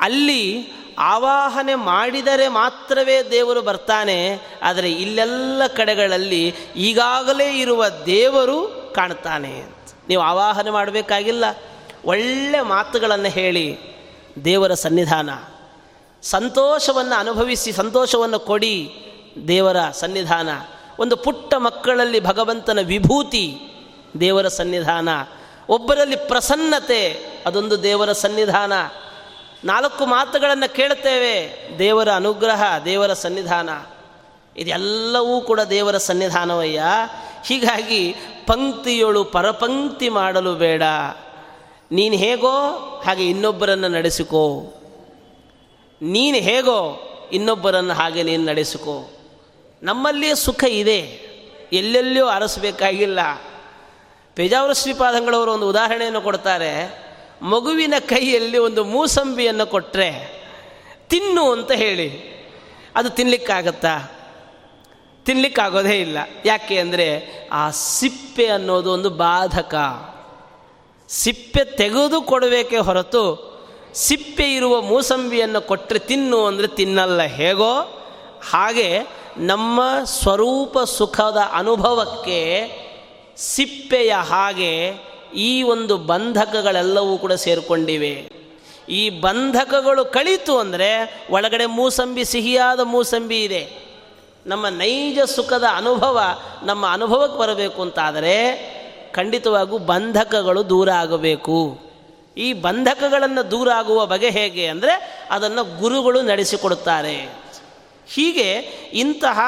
ಅಲ್ಲಿ ಆವಾಹನೆ ಮಾಡಿದರೆ ಮಾತ್ರವೇ ದೇವರು ಬರ್ತಾನೆ, ಆದರೆ ಇಲ್ಲೆಲ್ಲ ಕಡೆಗಳಲ್ಲಿ ಈಗಾಗಲೇ ಇರುವ ದೇವರು ಕಾಣ್ತಾನೆ ಅಂತ. ನೀವು ಆವಾಹನೆ ಮಾಡಬೇಕಾಗಿಲ್ಲ. ಒಳ್ಳೆ ಮಾತುಗಳನ್ನು ಹೇಳಿ ದೇವರ ಸನ್ನಿಧಾನ. ಸಂತೋಷವನ್ನು ಅನುಭವಿಸಿ, ಸಂತೋಷವನ್ನು ಕೊಡಿ ದೇವರ ಸನ್ನಿಧಾನ. ಒಂದು ಪುಟ್ಟ ಮಕ್ಕಳಲ್ಲಿ ಭಗವಂತನ ವಿಭೂತಿ ದೇವರ ಸನ್ನಿಧಾನ. ಒಬ್ಬರಲ್ಲಿ ಪ್ರಸನ್ನತೆ, ಅದೊಂದು ದೇವರ ಸನ್ನಿಧಾನ. ನಾಲ್ಕು ಮಾತುಗಳನ್ನು ಕೇಳುತ್ತೇವೆ. ದೇವರ ಅನುಗ್ರಹ, ದೇವರ ಸನ್ನಿಧಾನ. ಇದೆಲ್ಲವೂ ಕೂಡ ದೇವರ ಸನ್ನಿಧಾನವಯ್ಯ. ಹೀಗಾಗಿ ಪಂಕ್ತಿಯೊಳು ಪರಪಂಕ್ತಿ ಮಾಡಲು ಬೇಡ. ನೀನು ಹೇಗೋ ಹಾಗೆ ಇನ್ನೊಬ್ಬರನ್ನು ನಡೆಸಿಕೋ. ನೀನು ಹೇಗೋ ಇನ್ನೊಬ್ಬರನ್ನು ಹಾಗೆ ನೀನು ನಡೆಸಿಕೋ. ನಮ್ಮಲ್ಲಿಯೇ ಸುಖ ಇದೆ. ಎಲ್ಲೆಲ್ಲಿಯೂ ಅರಸಬೇಕಾಗಿಲ್ಲ. ಪೇಜಾವರ ಶ್ರೀಪಾದಂಗಳವರು ಒಂದು ಉದಾಹರಣೆಯನ್ನು ಕೊಡ್ತಾರೆ. ಮಗುವಿನ ಕೈಯಲ್ಲಿ ಒಂದು ಮೂಸಂಬಿಯನ್ನು ಕೊಟ್ಟರೆ ತಿನ್ನು ಅಂತ ಹೇಳಿ. ಅದು ತಿನ್ನಲಿಕ್ಕಾಗತ್ತಾ ತಿನ್ನಲಿಕ್ಕಾಗೋದೇ ಇಲ್ಲ. ಯಾಕೆ ಅಂದರೆ ಆ ಸಿಪ್ಪೆ ಅನ್ನೋದು ಒಂದು ಬಾಧಕ. ಸಿಪ್ಪೆ ತೆಗೆದು ಕೊಡಬೇಕೇ ಹೊರತು ಸಿಪ್ಪೆ ಇರುವ ಮೂಸಂಬಿಯನ್ನು ಕೊಟ್ಟರೆ ತಿನ್ನು ಅಂದರೆ ತಿನ್ನಲ್ಲ. ಹೇಗೋ? ಹಾಗೆ ನಮ್ಮ ಸ್ವರೂಪ ಸುಖದ ಅನುಭವಕ್ಕೆ ಸಿಪ್ಪೆಯ ಹಾಗೆ ಈ ಒಂದು ಬಂಧಕಗಳೆಲ್ಲವೂ ಕೂಡ ಸೇರಿಕೊಂಡಿವೆ. ಈ ಬಂಧಕಗಳು ಕಳೀತು ಅಂದರೆ ಒಳಗಡೆ ಮೂಸಂಬಿ, ಸಿಹಿಯಾದ ಮೂಸಂಬಿ ಇದೆ. ನಮ್ಮ ನೈಜ ಸುಖದ ಅನುಭವ ನಮ್ಮ ಅನುಭವಕ್ಕೆ ಬರಬೇಕು ಅಂತಾದರೆ ಖಂಡಿತವಾಗೂ ಬಂಧಕಗಳು ದೂರ ಆಗಬೇಕು. ಈ ಬಂಧಕಗಳನ್ನು ದೂರ ಆಗುವ ಬಗೆ ಹೇಗೆ ಅಂದರೆ ಅದನ್ನು ಗುರುಗಳು ನಡೆಸಿಕೊಡುತ್ತಾರೆ. ಹೀಗೆ ಇಂತಹ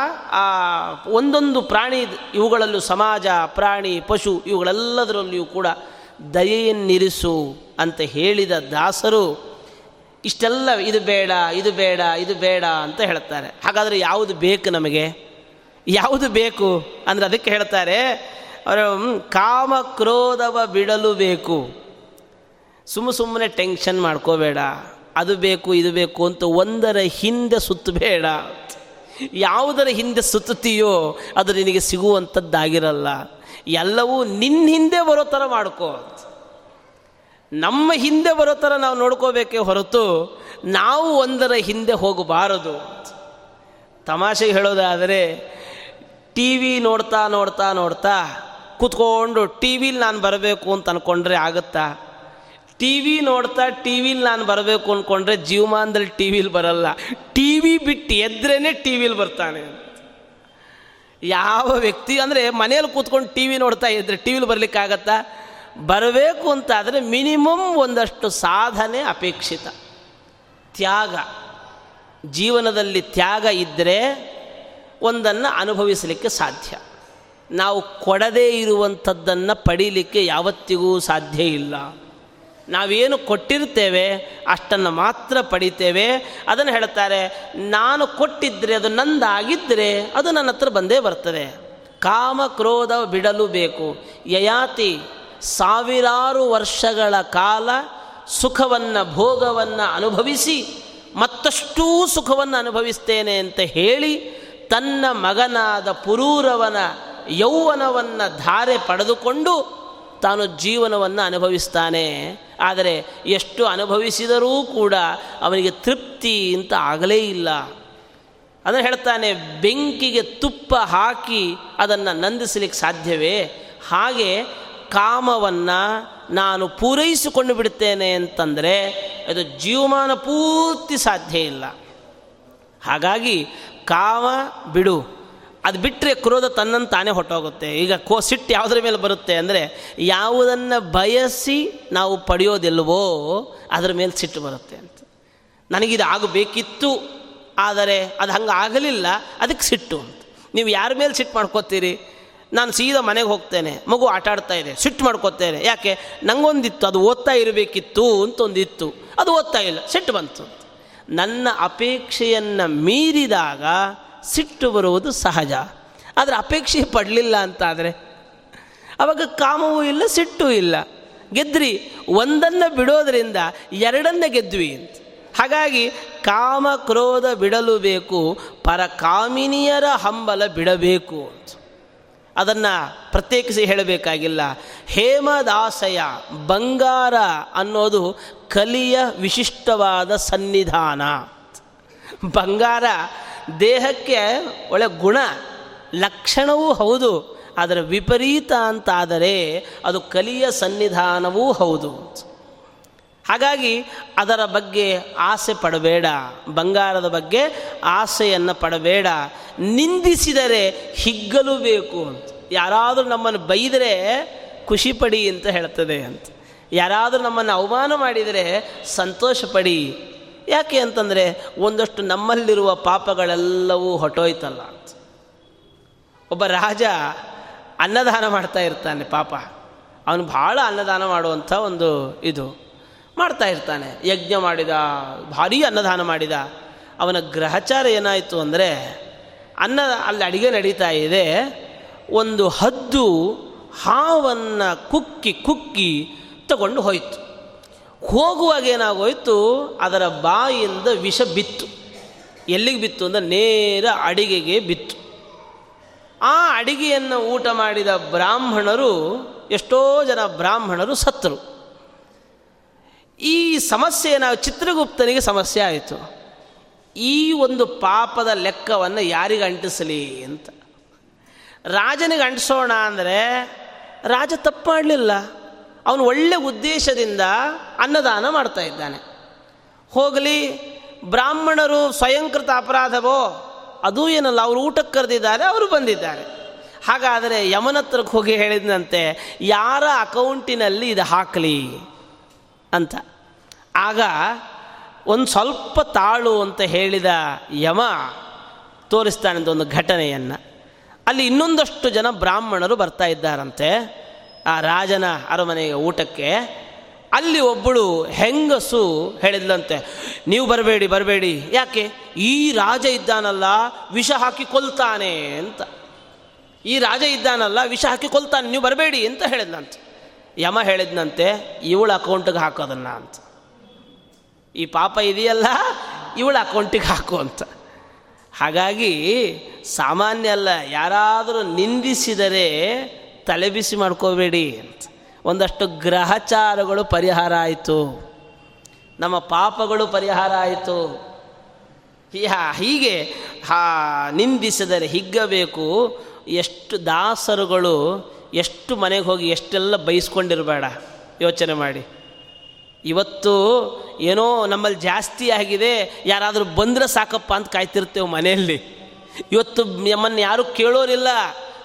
ಒಂದೊಂದು ಪ್ರಾಣಿ ಇವುಗಳಲ್ಲೂ ಸಮಾಜ, ಪ್ರಾಣಿ, ಪಶು ಇವುಗಳೆಲ್ಲದರಲ್ಲಿಯೂ ಕೂಡ ದಯೆಯನ್ನಿರಿಸು ಅಂತ ಹೇಳಿದ ದಾಸರು ಇಷ್ಟೆಲ್ಲ ಇದು ಬೇಡ ಇದು ಬೇಡ ಇದು ಬೇಡ ಅಂತ ಹೇಳ್ತಾರೆ ಹಾಗಾದರೆ ಯಾವುದು ಬೇಕು ನಮಗೆ? ಯಾವುದು ಬೇಕು? ಅಂದರೆ ಅದಕ್ಕೆ ಹೇಳ್ತಾರೆ, ಅವರು ಕಾಮ ಕ್ರೋಧವ ಬಿಡಲು ಬೇಕು. ಸುಮ್ಮ ಸುಮ್ಮನೆ ಟೆನ್ಷನ್ ಮಾಡ್ಕೋಬೇಡ. ಅದು ಬೇಕು, ಇದು ಬೇಕು ಅಂತ ಒಂದರ ಹಿಂದೆ ಸುತ್ತಬೇಡ. ಯಾವುದರ ಹಿಂದೆ ಸುತ್ತುತ್ತೀಯೋ ಅದು ನಿನಗೆ ಸಿಗುವಂಥದ್ದಾಗಿರಲ್ಲ. ಎಲ್ಲವೂ ನಿನ್ನ ಹಿಂದೆ ಬರೋ ಥರ ಮಾಡ್ಕೋ ನಮ್ಮ ಹಿಂದೆ ಬರೋ ಥರ ನಾವು ನೋಡ್ಕೋಬೇಕೇ ಹೊರತು ನಾವು ಒಂದರ ಹಿಂದೆ ಹೋಗಬಾರದು ತಮಾಷೆಗೆ ಹೇಳೋದಾದರೆ, ಟಿ ವಿ ನೋಡ್ತಾ ನೋಡ್ತಾ ನೋಡ್ತಾ ಕೂತ್ಕೊಂಡು ಟಿ ವಿಲಿ ನಾನು ಬರಬೇಕು ಅಂತ ಅಂದ್ಕೊಂಡ್ರೆ ಆಗುತ್ತಾ? ಟಿ ವಿ ನೋಡ್ತಾ ಟಿ ವಿಲಿ ನಾನು ಬರಬೇಕು ಅಂದ್ಕೊಂಡ್ರೆ ಜೀವಮಾನದಲ್ಲಿ ಟಿ ವಿಲಿ ಬರಲ್ಲ. ಟಿ ವಿ ಬಿಟ್ಟು ಎದ್ರೇ ಟಿ ವಿಲಿ ಬರ್ತಾನೆ. ಯಾವ ವ್ಯಕ್ತಿ ಅಂದರೆ ಮನೇಲಿ ಕೂತ್ಕೊಂಡು ಟಿ ವಿ ನೋಡ್ತಾ ಇದ್ರೆ ಟಿ ವಿಲಿ ಬರಲಿಕ್ಕಾಗತ್ತಾ ಬರಬೇಕು ಅಂತಾದರೆ ಮಿನಿಮಮ್ ಒಂದಷ್ಟು ಸಾಧನೆ ಅಪೇಕ್ಷಿತ. ತ್ಯಾಗ. ಜೀವನದಲ್ಲಿ ತ್ಯಾಗ ಇದ್ದರೆ ಒಂದನ್ನು ಅನುಭವಿಸಲಿಕ್ಕೆ ಸಾಧ್ಯ. ನಾವು ಕೊಡದೇ ಇರುವಂಥದ್ದನ್ನು ಪಡೀಲಿಕ್ಕೆ ಯಾವತ್ತಿಗೂ ಸಾಧ್ಯ ಇಲ್ಲ. ನಾವೇನು ಕೊಟ್ಟಿರ್ತೇವೆ, ಅಷ್ಟನ್ನು ಮಾತ್ರ ಪಡಿತೇವೆ. ಅದನ್ನು ಹೇಳ್ತಾರೆ ನಾನು ಕೊಟ್ಟಿದ್ದರೆ ಅದು ನಂದಾಗಿದ್ದರೆ ಅದು ನನ್ನ ಹತ್ರ ಬಂದೇ ಬರ್ತದೆ. ಕಾಮ ಕ್ರೋಧ ಬಿಡಲು ಬೇಕು. ಯಯಾತಿ, ಸಾವಿರಾರು ವರ್ಷಗಳ ಕಾಲ ಸುಖವನ್ನು, ಭೋಗವನ್ನು ಅನುಭವಿಸಿ, ಮತ್ತಷ್ಟೂ ಸುಖವನ್ನು ಅನುಭವಿಸ್ತೇನೆ ಅಂತ ಹೇಳಿ, ತನ್ನ ಮಗನಾದ ಪುರೂರವನ ಯೌವನವನ್ನು ಧಾರೆ ಪಡೆದುಕೊಂಡು ತಾನು ಜೀವನವನ್ನು ಅನುಭವಿಸ್ತಾನೆ. ಆದರೆ ಎಷ್ಟು ಅನುಭವಿಸಿದರೂ ಕೂಡ ಅವನಿಗೆ ತೃಪ್ತಿ ಅಂತ ಆಗಲೇ ಇಲ್ಲ. ಅದನ್ನು ಹೇಳ್ತಾನೆ, ಬೆಂಕಿಗೆ ತುಪ್ಪ ಹಾಕಿ ಅದನ್ನು ನಂದಿಸಲಿಕ್ಕೆ ಸಾಧ್ಯವೇ? ಹಾಗೆ ಕಾಮವನ್ನು ನಾನು ಪೂರೈಸಿಕೊಂಡು ಬಿಡ್ತೇನೆ ಅಂತಂದರೆ ಅದು ಜೀವಮಾನ ಪೂರ್ತಿ ಸಾಧ್ಯ ಇಲ್ಲ. ಹಾಗಾಗಿ ಕಾಮ ಬಿಡು. ಅದು ಬಿಟ್ಟರೆ ಕ್ರೋಧ ತನ್ನನ್ನು ತಾನೇ ಹೊಟ್ಟೋಗುತ್ತೆ ಈಗ ಕೋ ಸಿಟ್ಟು ಯಾವುದರ ಮೇಲೆ ಬರುತ್ತೆ ಅಂದರೆ ಯಾವುದನ್ನು ಬಯಸಿ ನಾವು ಪಡೆಯೋದಿಲ್ವೋ ಅದರ ಮೇಲೆ ಸಿಟ್ಟು ಬರುತ್ತೆ ಅಂತ. ನನಗಿದು ಆಗಬೇಕಿತ್ತು, ಆದರೆ ಅದು ಹಂಗೆ ಆಗಲಿಲ್ಲ, ಅದಕ್ಕೆ ಸಿಟ್ಟು ಅಂತ. ನೀವು ಯಾರ ಮೇಲೆ ಸಿಟ್ಟು ಮಾಡ್ಕೋತೀರಿ? ನಾನು ಸೀದಾ ಮನೆಗೆ ಹೋಗ್ತೇನೆ, ಮಗು ಆಟ ಆಡ್ತಾ ಇದೆ, ಸಿಟ್ಟು ಮಾಡ್ಕೋತೇನೆ. ಯಾಕೆ? ನಂಗೊಂದಿತ್ತು, ಅದು ಓದ್ತಾ ಇರಬೇಕಿತ್ತು ಅಂತ ಒಂದಿತ್ತು ಅದು ಓದ್ತಾ ಇಲ್ಲ, ಸಿಟ್ಟು ಬಂತು ನನ್ನ ಅಪೇಕ್ಷೆಯನ್ನು ಮೀರಿದಾಗ ಸಿಟ್ಟು ಬರುವುದು ಸಹಜ. ಆದರೆ ಅಪೇಕ್ಷೆ ಪಡಲಿಲ್ಲ ಅಂತಾದರೆ? ಅವಾಗ ಕಾಮವೂ ಇಲ್ಲ, ಸಿಟ್ಟು ಇಲ್ಲ. ಗೆದ್ರಿ, ಒಂದನ್ನು ಬಿಡೋದರಿಂದ ಎರಡನ್ನ ಗೆದ್ವಿ ಅಂತ. ಹಾಗಾಗಿ ಕಾಮ ಕ್ರೋಧ ಬಿಡಲು ಬೇಕು, ಪರಕಾಮಿನಿಯರ ಹಂಬಲ ಬಿಡಬೇಕು ಅಂತ. ಅದನ್ನು ಪ್ರತ್ಯೇಕಿಸಿ ಹೇಳಬೇಕಾಗಿಲ್ಲ. ಹೇಮದಾಸಯ ಬಂಗಾರ ಅನ್ನೋದು ಕಲಿಯ ವಿಶಿಷ್ಟವಾದ ಸನ್ನಿಧಾನ ಬಂಗಾರ ದೇಹಕ್ಕೆ ಒಳ್ಳೆ ಗುಣ, ಲಕ್ಷಣವೂ ಹೌದು, ಅದರ ವಿಪರೀತ ಅಂತಾದರೆ ಅದು ಕಲಿಯ ಸನ್ನಿಧಾನವೂ ಹೌದು. ಹಾಗಾಗಿ ಅದರ ಬಗ್ಗೆ ಆಸೆ ಪಡಬೇಡ, ಬಂಗಾರದ ಬಗ್ಗೆ ಆಸೆಯನ್ನು ಪಡಬೇಡ. ನಿಂದಿಸಿದರೆ ಹಿಗ್ಗಲು ಬೇಕು ಅಂತ. ಯಾರಾದರೂ ನಮ್ಮನ್ನು ಬೈದರೆ ಖುಷಿಪಡಿ ಅಂತ ಹೇಳ್ತದೆ ಅಂತ. ಯಾರಾದರೂ ನಮ್ಮನ್ನು ಅವಮಾನ ಮಾಡಿದರೆ ಸಂತೋಷ ಪಡಿ. ಯಾಕೆ ಅಂತಂದರೆ ಒಂದಷ್ಟು ನಮ್ಮಲ್ಲಿರುವ ಪಾಪಗಳೆಲ್ಲವೂ ಹೊಟ್ಟೋಯ್ತಲ್ಲ ಅಂತ ಒಬ್ಬ ರಾಜ ಅನ್ನದಾನ ಮಾಡ್ತಾ ಇರ್ತಾನೆ ಪಾಪ. ಅವನು ಭಾಳ ಅನ್ನದಾನ ಮಾಡುವಂಥ ಒಂದು ಇದು. ಮಾಡ್ತಾ ಇರ್ತಾನೆ. ಯಜ್ಞ ಮಾಡಿದ, ಭಾರೀ ಅನ್ನದಾನ ಮಾಡಿದ. ಅವನ ಗ್ರಹಚಾರ ಏನಾಯಿತು ಅಂದರೆ, ಅನ್ನ ಅಲ್ಲಿ ಅಡುಗೆ ನಡೀತಾ ಇದೆ. ಒಂದು ಹದ್ದು ಹಾವನ್ನು ಕುಕ್ಕಿ ಕುಕ್ಕಿ ತಗೊಂಡು ಹೋಯಿತು. ಹೋಗುವಾಗ ಏನಾಗೋಯ್ತು? ಅದರ ಬಾಯಿಯಿಂದ ವಿಷ ಬಿತ್ತು. ಎಲ್ಲಿಗೆ ಬಿತ್ತು ಅಂದರೆ ನೇರ ಅಡಿಗೆಗೆ ಬಿತ್ತು. ಆ ಅಡಿಗೆಯನ್ನು ಊಟ ಮಾಡಿದ ಬ್ರಾಹ್ಮಣರು, ಎಷ್ಟೋ ಜನ ಬ್ರಾಹ್ಮಣರು ಸತ್ತರು. ಈ ಸಮಸ್ಯೆ ನಾವು ಚಿತ್ರಗುಪ್ತನಿಗೆ ಸಮಸ್ಯೆ ಆಯಿತು. ಈ ಒಂದು ಪಾಪದ ಲೆಕ್ಕವನ್ನು ಯಾರಿಗೆ ಅಂಟಿಸಲಿ ಅಂತ. ರಾಜನಿಗೆ ಅಂಟಿಸೋಣ ಅಂದರೆ ರಾಜ ತಪ್ಪು ಮಾಡಲಿಲ್ಲ ಅವನು ಒಳ್ಳೆ ಉದ್ದೇಶದಿಂದ ಅನ್ನದಾನ ಮಾಡ್ತಾ ಇದ್ದಾನೆ. ಹೋಗಲಿ, ಬ್ರಾಹ್ಮಣರು ಸ್ವಯಂಕೃತ ಅಪರಾಧವೋ? ಅದೂ ಏನಲ್ಲ, ಅವರು ಊಟಕ್ಕೆ ಕರೆದಿದ್ದಾರೆ, ಅವರು ಬಂದಿದ್ದಾರೆ. ಹಾಗಾದರೆ ಯಮನತ್ರಕ್ಕೆ ಹೋಗಿ ಹೇಳಿದಂತೆ ಯಾರ ಅಕೌಂಟಿನಲ್ಲಿ ಇದು ಹಾಕಲಿ ಅಂತ. ಆಗ ಒಂದು ಸ್ವಲ್ಪ ತಾಳು ಅಂತ ಹೇಳಿದ ಯಮ ತೋರಿಸ್ತಾನಂತ ಒಂದು ಘಟನೆಯನ್ನು. ಅಲ್ಲಿ ಇನ್ನೊಂದಷ್ಟು ಜನ ಬ್ರಾಹ್ಮಣರು ಬರ್ತಾ ಇದ್ದಾರಂತೆ. ಆ ರಾಜನ ಅರಮನೆಯ ಊಟಕ್ಕೆ ಅಲ್ಲಿ ಒಬ್ಬಳು ಹೆಂಗಸು ಹೇಳಿದ್ಲಂತೆ, ನೀವು ಬರಬೇಡಿ ಬರಬೇಡಿ. ಯಾಕೆ? ಈ ರಾಜ ಇದ್ದಾನಲ್ಲ, ವಿಷ ಹಾಕಿ ಕೊಲ್ತಾನೆ ಅಂತ. ಈ ರಾಜ ಇದ್ದಾನಲ್ಲ, ವಿಷ ಹಾಕಿ ಕೊಲ್ತಾನೆ, ನೀವು ಬರಬೇಡಿ ಅಂತ ಹೇಳಿದ್ನಂತೆ ಯಮ ಹೇಳಿದ್ನಂತೆ, ಇವಳ ಅಕೌಂಟಿಗೆ ಹಾಕೋದನ್ನ ಅಂತ. ಈ ಪಾಪ ಇದೆಯಲ್ಲ, ಇವಳ ಅಕೌಂಟಿಗೆ ಹಾಕು ಅಂತ. ಹಾಗಾಗಿ ಸಾಮಾನ್ಯ ಅಲ್ಲ, ಯಾರಾದರೂ ನಿಂದಿಸಿದರೆ ತಲೆ ಬಿಸಿ ಮಾಡ್ಕೋಬೇಡಿ ಒಂದಷ್ಟು ಗ್ರಹಚಾರಗಳು ಪರಿಹಾರ ಆಯಿತು. ನಮ್ಮ ಪಾಪಗಳು ಪರಿಹಾರ ಆಯಿತು. ಹೀಗೆ, ಹಾ, ನಿಂದಿಸಿದರೆ ಹಿಗ್ಗಬೇಕು. ಎಷ್ಟು ದಾಸರುಗಳು, ಎಷ್ಟು ಮನೆಗೆ ಹೋಗಿ ಎಷ್ಟೆಲ್ಲ ಬೈಸ್ಕೊಂಡಿರಬೇಡ. ಯೋಚನೆ ಮಾಡಿ. ಇವತ್ತು ಏನೋ ನಮ್ಮಲ್ಲಿ ಜಾಸ್ತಿ ಆಗಿದೆ, ಯಾರಾದರೂ ಬಂದರೆ ಸಾಕಪ್ಪ ಅಂತ ಕಾಯ್ತಿರ್ತೇವೆ ಮನೆಯಲ್ಲಿ. ಇವತ್ತು ನಮ್ಮನ್ನು ಯಾರೂ ಕೇಳೋರಿಲ್ಲ.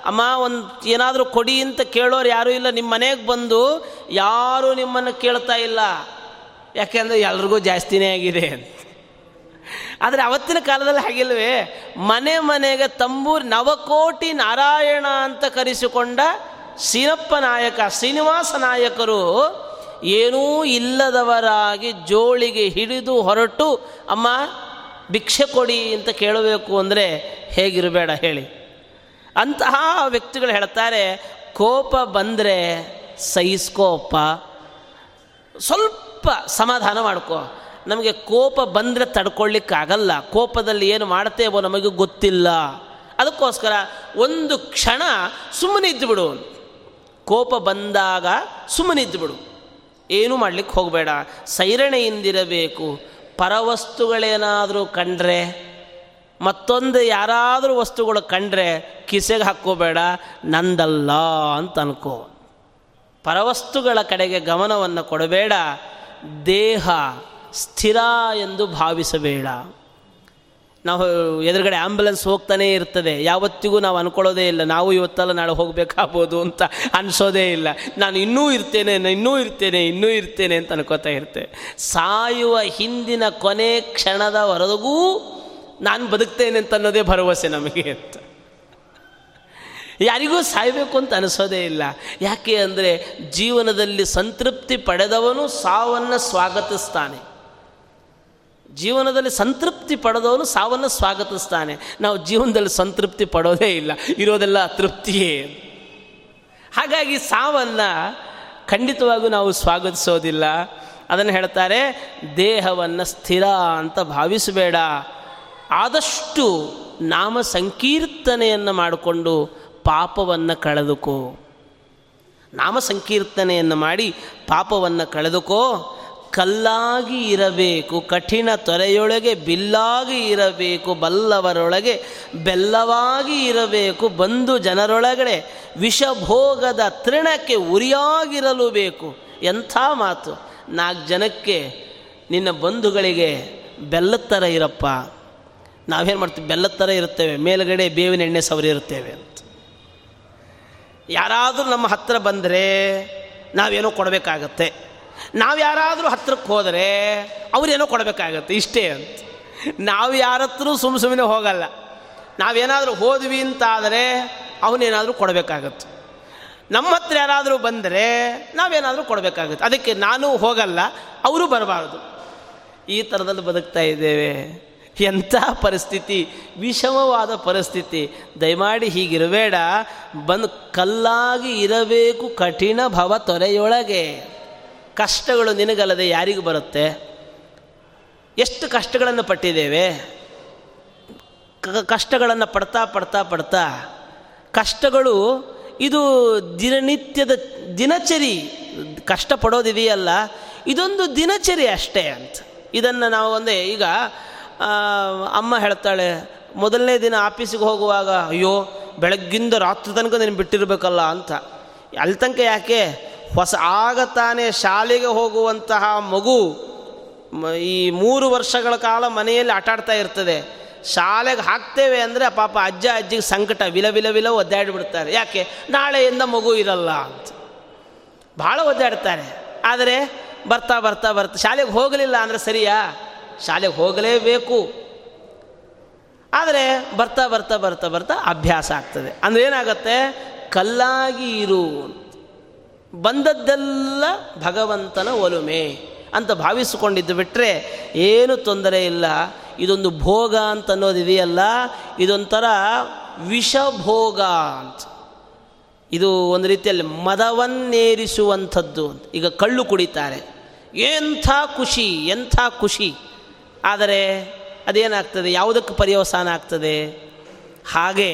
ಅಮ್ಮ, ಒಂದು ಏನಾದರೂ ಕೊಡಿ ಅಂತ ಕೇಳೋರು ಯಾರೂ ಇಲ್ಲ. ನಿಮ್ಮ ಮನೆಗೆ ಬಂದು ಯಾರೂ ನಿಮ್ಮನ್ನು ಕೇಳ್ತಾ ಇಲ್ಲ. ಯಾಕೆಂದರೆ ಎಲ್ರಿಗೂ ಜಾಸ್ತಿನೇ ಆಗಿದೆ ಅಂತ. ಆದರೆ ಅವತ್ತಿನ ಕಾಲದಲ್ಲಿ ಹಾಗಿಲ್ವೇ? ಮನೆ ಮನೆಗೆ ತಂಬೂರು ನವಕೋಟಿ ನಾರಾಯಣ ಅಂತ ಕರೆಸಿಕೊಂಡ ಸೀನಪ್ಪ ನಾಯಕ, ಶ್ರೀನಿವಾಸ ನಾಯಕರು ಏನೂ ಇಲ್ಲದವರಾಗಿ ಜೋಳಿಗೆ ಹಿಡಿದು ಹೊರಟು, ಅಮ್ಮ, ಭಿಕ್ಷೆ ಕೊಡಿ ಅಂತ ಕೇಳಬೇಕು ಅಂದರೆ ಹೇಗಿರಬೇಡ ಹೇಳಿ. ಅಂತಹ ವ್ಯಕ್ತಿಗಳು ಹೇಳ್ತಾರೆ ಕೋಪ ಬಂದರೆ ಸಹಿಸ್ಕೋಪ್ಪ ಸ್ವಲ್ಪ ಸಮಾಧಾನ ಮಾಡ್ಕೋ. ನಮಗೆ ಕೋಪ ಬಂದರೆ ತಡ್ಕೊಳ್ಳಿಕ್ಕಾಗಲ್ಲ. ಕೋಪದಲ್ಲಿ ಏನು ಮಾಡ್ತೇವೋ ನಮಗೆ ಗೊತ್ತಿಲ್ಲ. ಅದಕ್ಕೋಸ್ಕರ ಒಂದು ಕ್ಷಣ ಸುಮ್ಮನೆ ಇದ್ದುಬಿಡು ಕೋಪ ಬಂದಾಗ ಸುಮ್ಮನೆ ಇದ್ದುಬಿಡು ಏನೂ ಮಾಡಲಿಕ್ಕೆ ಹೋಗಬೇಡ. ಸೈರಣೆಯಿಂದಿರಬೇಕು. ಪರವಸ್ತುಗಳೇನಾದರೂ ಕಂಡ್ರೆ ಮತ್ತೊಂದು ಯಾರಾದರೂ ವಸ್ತುಗಳು ಕಂಡ್ರೆ ಕಿಸೆಗೆ ಹಾಕೋಬೇಡ ನಂದಲ್ಲ ಅಂತ ಅನ್ಕೋ. ಪರವಸ್ತುಗಳ ಕಡೆಗೆ ಗಮನವನ್ನು ಕೊಡಬೇಡ, ದೇಹ ಸ್ಥಿರ ಎಂದು ಭಾವಿಸಬೇಡ. ನಾವು ಎದುರುಗಡೆ ಆ್ಯಂಬುಲೆನ್ಸ್ ಹೋಗ್ತಾನೇ ಇರ್ತದೆ, ಯಾವತ್ತಿಗೂ ನಾವು ಅನ್ಕೊಳ್ಳೋದೇ ಇಲ್ಲ, ನಾವು ಇವತ್ತಲ್ಲ ನಾಳೆ ಹೋಗಬೇಕಾಗ್ಬೋದು ಅಂತ ಅನಿಸೋದೇ ಇಲ್ಲ. ನಾನು ಇನ್ನೂ ಇರ್ತೇನೆ ಇನ್ನೂ ಇರ್ತೇನೆ ಇನ್ನೂ ಇರ್ತೇನೆ ಅಂತ ಅನ್ಕೋತಾ ಇರ್ತೇವೆ. ಸಾಯುವ ಹಿಂದಿನ ಕೊನೆ ಕ್ಷಣದವರೆಗೂ ನಾನು ಬದುಕ್ತೇನೆ ಅಂತ ಅನ್ನೋದೇ ಭರವಸೆ ನಮಗೆ ಅಂತ. ಯಾರಿಗೂ ಸಾಯಬೇಕು ಅಂತ ಅನಿಸೋದೇ ಇಲ್ಲ. ಯಾಕೆ ಅಂದರೆ ಜೀವನದಲ್ಲಿ ಸಂತೃಪ್ತಿ ಪಡೆದವನು ಸಾವನ್ನು ಸ್ವಾಗತಿಸ್ತಾನೆ. ಜೀವನದಲ್ಲಿ ಸಂತೃಪ್ತಿ ಪಡೆದವನು ಸಾವನ್ನು ಸ್ವಾಗತಿಸ್ತಾನೆ. ನಾವು ಜೀವನದಲ್ಲಿ ಸಂತೃಪ್ತಿ ಪಡೋದೇ ಇಲ್ಲ. ಇರೋದೆಲ್ಲ ತೃಪ್ತಿಯೇ. ಹಾಗಾಗಿ ಸಾವನ್ನು ಖಂಡಿತವಾಗೂ ನಾವು ಸ್ವಾಗತಿಸೋದಿಲ್ಲ. ಅದನ್ನು ಹೇಳ್ತಾರೆ, ದೇಹವನ್ನು ಸ್ಥಿರ ಅಂತ ಭಾವಿಸಬೇಡ. ಆದಷ್ಟು ನಾಮ ಸಂಕೀರ್ತನೆಯನ್ನು ಮಾಡಿಕೊಂಡು ಪಾಪವನ್ನು ಕಳೆದುಕೋ. ನಾಮ ಸಂಕೀರ್ತನೆಯನ್ನು ಮಾಡಿ ಪಾಪವನ್ನು ಕಳೆದುಕೋ. ಕಲ್ಲಾಗಿ ಇರಬೇಕು, ಕಠಿಣ ತೊರೆಯೊಳಗೆ ಬಿಲ್ಲಾಗಿ ಇರಬೇಕು, ಬಲ್ಲವರೊಳಗೆ ಬೆಲ್ಲವಾಗಿ ಇರಬೇಕು ಬಂದು ಜನರೊಳಗಡೆ ವಿಷಭೋಗದ ತೃಣಕ್ಕೆ ಉರಿಯಾಗಿರಲು ಬೇಕು. ಎಂಥ ಮಾತು. ನಾಲ್ಕು ಜನಕ್ಕೆ ನಿನ್ನ ಬಂಧುಗಳಿಗೆ ಬೆಲ್ಲದ ಥರ ಇರಪ್ಪ. ನಾವೇನು ಮಾಡ್ತೀವಿ? ಬೆಲ್ಲದ ಥರ ಇರುತ್ತೇವೆ. ಮೇಲುಗಡೆ ಬೇವಿನ ಎಣ್ಣೆ ಸವರಿ ಇರುತ್ತೇವೆ ಅಂತ. ಯಾರಾದರೂ ನಮ್ಮ ಹತ್ತಿರ ಬಂದರೆ ನಾವೇನೋ ಕೊಡಬೇಕಾಗತ್ತೆ. ನಾವು ಯಾರಾದರೂ ಹತ್ತಿರಕ್ಕೆ ಹೋದರೆ ಅವರೇನೋ ಕೊಡಬೇಕಾಗತ್ತೆ. ಇಷ್ಟೇ ಅಂತ. ನಾವು ಯಾರ ಹತ್ರ ಸುಮ್ಮ ಸುಮ್ಮನೆ ಹೋಗಲ್ಲ. ನಾವೇನಾದರೂ ಹೋದ್ವಿ ಅಂತಾದರೆ ಅವನೇನಾದರೂ ಕೊಡಬೇಕಾಗತ್ತೆ. ನಮ್ಮ ಹತ್ರ ಯಾರಾದರೂ ಬಂದರೆ ನಾವೇನಾದರೂ ಕೊಡಬೇಕಾಗುತ್ತೆ. ಅದಕ್ಕೆ ನಾನು ಹೋಗಲ್ಲ, ಅವರು ಬರಬಾರ್ದು. ಈ ಥರದಲ್ಲಿ ಬದುಕ್ತಾ ಇದ್ದೇವೆ. ಎಂಥ ಪರಿಸ್ಥಿತಿ? ವಿಷಮವಾದ ಪರಿಸ್ಥಿತಿ. ದಯಮಾಡಿ ಹೀಗಿರಬೇಡ. ಬಂದು ಕಲ್ಲಾಗಿ ಇರಬೇಕು ಕಠಿಣ ಭವ ತೊರೆಯೊಳಗೆ. ಕಷ್ಟಗಳು ನಿನಗಲ್ಲದೆ ಯಾರಿಗೂ ಬರುತ್ತೆ? ಎಷ್ಟು ಕಷ್ಟಗಳನ್ನು ಪಟ್ಟಿದ್ದೇವೆ? ಕಷ್ಟಗಳನ್ನು ಪಡ್ತಾ ಪಡ್ತಾ ಪಡ್ತಾ. ಕಷ್ಟಗಳು ಇದು ದಿನನಿತ್ಯದ ದಿನಚರಿ. ಕಷ್ಟಪಡೋದಿದೆಯಲ್ಲ, ಇದೊಂದು ದಿನಚರಿ ಅಷ್ಟೇ ಅಂತ. ಇದನ್ನು ನಾವು ಒಂದೇ ಈಗ ಅಮ್ಮ ಹೇಳ್ತಾಳೆ, ಮೊದಲನೇ ದಿನ ಆಫೀಸಿಗೆ ಹೋಗುವಾಗ, ಅಯ್ಯೋ, ಬೆಳಗ್ಗಿಂದ ರಾತ್ರಿ ತನಕ ನೀನು ಬಿಟ್ಟಿರಬೇಕಲ್ಲ ಅಂತ. ಅಲ್ಲಿ ತನಕ ಯಾಕೆ? ಹೊಸ, ಆಗ ತಾನೇ ಶಾಲೆಗೆ ಹೋಗುವಂತಹ ಮಗು ಈ ಮೂರು ವರ್ಷಗಳ ಕಾಲ ಮನೆಯಲ್ಲಿ ಆಟಾಡ್ತಾ ಇರ್ತದೆ. ಶಾಲೆಗೆ ಹಾಕ್ತೇವೆ ಅಂದರೆ ಪಾಪ ಅಜ್ಜ ಅಜ್ಜಿಗೆ ಸಂಕಟ, ವಿಲ ವಿಲ ವಿಲ ಒದ್ದಾಡಿಬಿಡ್ತಾರೆ ಯಾಕೆ? ನಾಳೆಯಿಂದ ಮಗು ಇರಲ್ಲ ಅಂತ. ಭಾಳ ಒದ್ದಾಡ್ತಾರೆ. ಆದರೆ ಬರ್ತಾ ಬರ್ತಾ ಬರ್ತಾ, ಶಾಲೆಗೆ ಹೋಗಲಿಲ್ಲ ಅಂದರೆ ಸರಿಯಾ? ಶಾಲೆಗೆ ಹೋಗಲೇಬೇಕು. ಆದರೆ ಬರ್ತಾ ಬರ್ತಾ ಬರ್ತಾ ಬರ್ತಾ ಅಭ್ಯಾಸ ಆಗ್ತದೆ. ಅಂದರೆ ಏನಾಗುತ್ತೆ? ಕಲ್ಲಾಗಿ ಇರು. ಬಂದದ್ದೆಲ್ಲ ಭಗವಂತನ ಒಲುಮೆ ಅಂತ ಭಾವಿಸಿಕೊಂಡಿದ್ದು ಬಿಟ್ಟರೆ ಏನು ತೊಂದರೆ ಇಲ್ಲ. ಇದೊಂದು ಭೋಗ ಅಂತ ಅನ್ನೋದಿದೆಯಲ್ಲ ಇದೊಂಥರ ವಿಷಭೋಗ ಅಂತ. ಇದು ಒಂದು ರೀತಿಯಲ್ಲಿ ಮದವನ್ನೇರಿಸುವಂಥದ್ದು ಈಗ ಕಳ್ಳು ಕುಡಿತಾರೆ. ಎಂಥ ಖುಷಿ ಎಂಥ ಖುಷಿ. ಆದರೆ ಅದೇನಾಗ್ತದೆ? ಯಾವುದಕ್ಕೆ ಪರ್ಯವಸಾನ ಆಗ್ತದೆ? ಹಾಗೆ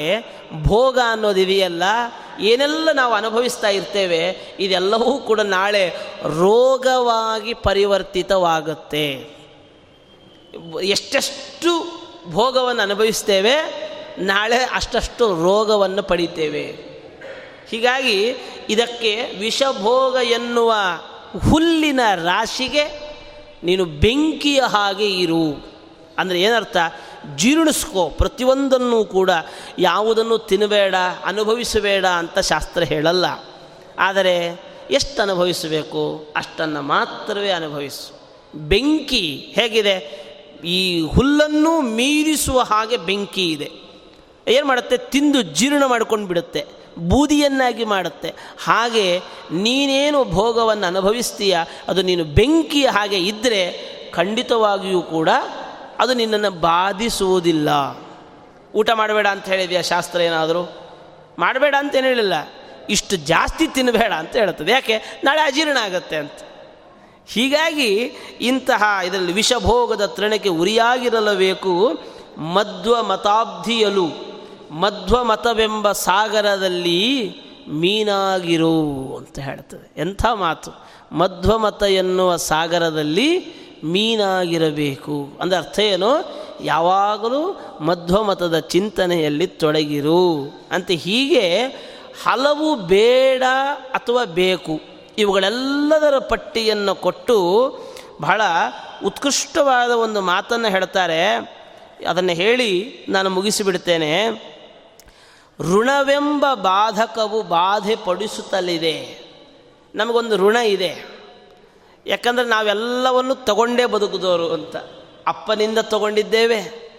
ಭೋಗ ಅನ್ನೋದಿದೆಯಲ್ಲ ಏನೆಲ್ಲ ನಾವು ಅನುಭವಿಸ್ತಾ ಇರ್ತೇವೆ, ಇದೆಲ್ಲವೂ ಕೂಡ ನಾಳೆ ರೋಗವಾಗಿ ಪರಿವರ್ತಿತವಾಗುತ್ತೆ. ಎಷ್ಟೆಷ್ಟು ಭೋಗವನ್ನು ಅನುಭವಿಸ್ತೇವೆ, ನಾಳೆ ಅಷ್ಟಷ್ಟು ರೋಗವನ್ನು ಪಡಿತೇವೆ. ಹೀಗಾಗಿ ಇದಕ್ಕೆ ವಿಷಭೋಗ ಎನ್ನುವ ಹುಲ್ಲಿನ ರಾಶಿಗೆ ನೀನು ಬೆಂಕಿಯ ಹಾಗೆ ಇರು. ಅಂದರೆ ಏನರ್ಥ? ಜೀರ್ಣಿಸ್ಕೋ. ಪ್ರತಿಯೊಂದನ್ನು ಕೂಡ ಯಾವುದನ್ನು ತಿನ್ನಬೇಡ ಅನುಭವಿಸಬೇಡ ಅಂತ ಶಾಸ್ತ್ರ ಹೇಳಲ್ಲ. ಆದರೆ ಎಷ್ಟು ಅನುಭವಿಸಬೇಕು? ಅಷ್ಟನ್ನು ಮಾತ್ರವೇ ಅನುಭವಿಸು. ಬೆಂಕಿ ಹೇಗಿದೆ? ಈ ಹುಲ್ಲನ್ನು ಮೀರಿಸುವ ಹಾಗೆ ಬೆಂಕಿ ಇದೆ. ಏನು ಮಾಡುತ್ತೆ? ತಿಂದು ಜೀರ್ಣ ಮಾಡ್ಕೊಂಡು ಬಿಡುತ್ತೆ ಬೂದಿಯನ್ನಾಗಿ ಮಾಡುತ್ತೆ. ಹಾಗೆ ನೀನೇನು ಭೋಗವನ್ನು ಅನುಭವಿಸ್ತೀಯ, ಅದು ನೀನು ಬೆಂಕಿಯ ಹಾಗೆ ಇದ್ದರೆ ಖಂಡಿತವಾಗಿಯೂ ಕೂಡ ಅದು ನಿನ್ನನ್ನು ಬಾಧಿಸುವುದಿಲ್ಲ. ಊಟ ಮಾಡಬೇಡ ಅಂತ ಹೇಳಿದೆಯಾ ಶಾಸ್ತ್ರ ಏನಾದರೂ? ಮಾಡಬೇಡ ಅಂತ ಏನು ಹೇಳಿಲ್ಲ. ಇಷ್ಟು ಜಾಸ್ತಿ ತಿನ್ನಬೇಡ ಅಂತ ಹೇಳುತ್ತದೆ. ಯಾಕೆ? ನಾಳೆ ಅಜೀರ್ಣ ಆಗುತ್ತೆ ಅಂತ. ಹೀಗಾಗಿ ಇಂತಹ ಇದರಲ್ಲಿ ವಿಷಭೋಗದ ತೃಣಕ್ಕೆ ಉರಿಯಾಗಿರಲಬೇಕು ಮಧ್ವ ಮತಾಬ್ಧಿಯಲು ಮಧ್ವ ಮತವೆಂಬ ಸಾಗರದಲ್ಲಿ ಮೀನಾಗಿರು ಅಂತ ಹೇಳ್ತದೆ. ಎಂಥ ಮಾತು? ಮಧ್ವಮತ ಎನ್ನುವ ಸಾಗರದಲ್ಲಿ ಮೀನಾಗಿರಬೇಕು. ಅಂದರೆ ಅರ್ಥ ಏನು? ಯಾವಾಗಲೂ ಮಧ್ವಮತದ ಚಿಂತನೆಯಲ್ಲಿ ತೊಡಗಿರು ಅಂತ ಹೀಗೆ ಹಲವು ಬೇಡ ಅಥವಾ ಬೇಕು. ಇವುಗಳೆಲ್ಲದರ ಪಟ್ಟಿಯನ್ನು ಕೊಟ್ಟು ಬಹಳ ಉತ್ಕೃಷ್ಟವಾದ ಒಂದು ಮಾತನ್ನು ಹೇಳ್ತಾರೆ. ಅದನ್ನು ಹೇಳಿ ನಾನು ಮುಗಿಸಿಬಿಡ್ತೇನೆ. ಋಣವೆಂಬ ಬಾಧಕವು ಬಾಧೆ ಪಡಿಸುತ್ತಲಿದೆ. ನಮಗೊಂದು ಋಣ ಇದೆ. ಯಾಕಂದರೆ ನಾವೆಲ್ಲವನ್ನು ತಗೊಂಡೇ ಬದುಕಿದವರು ಅಂತ. ಅಪ್ಪನಿಂದ ತಗೊಂಡಿದ್ದೇವೆ,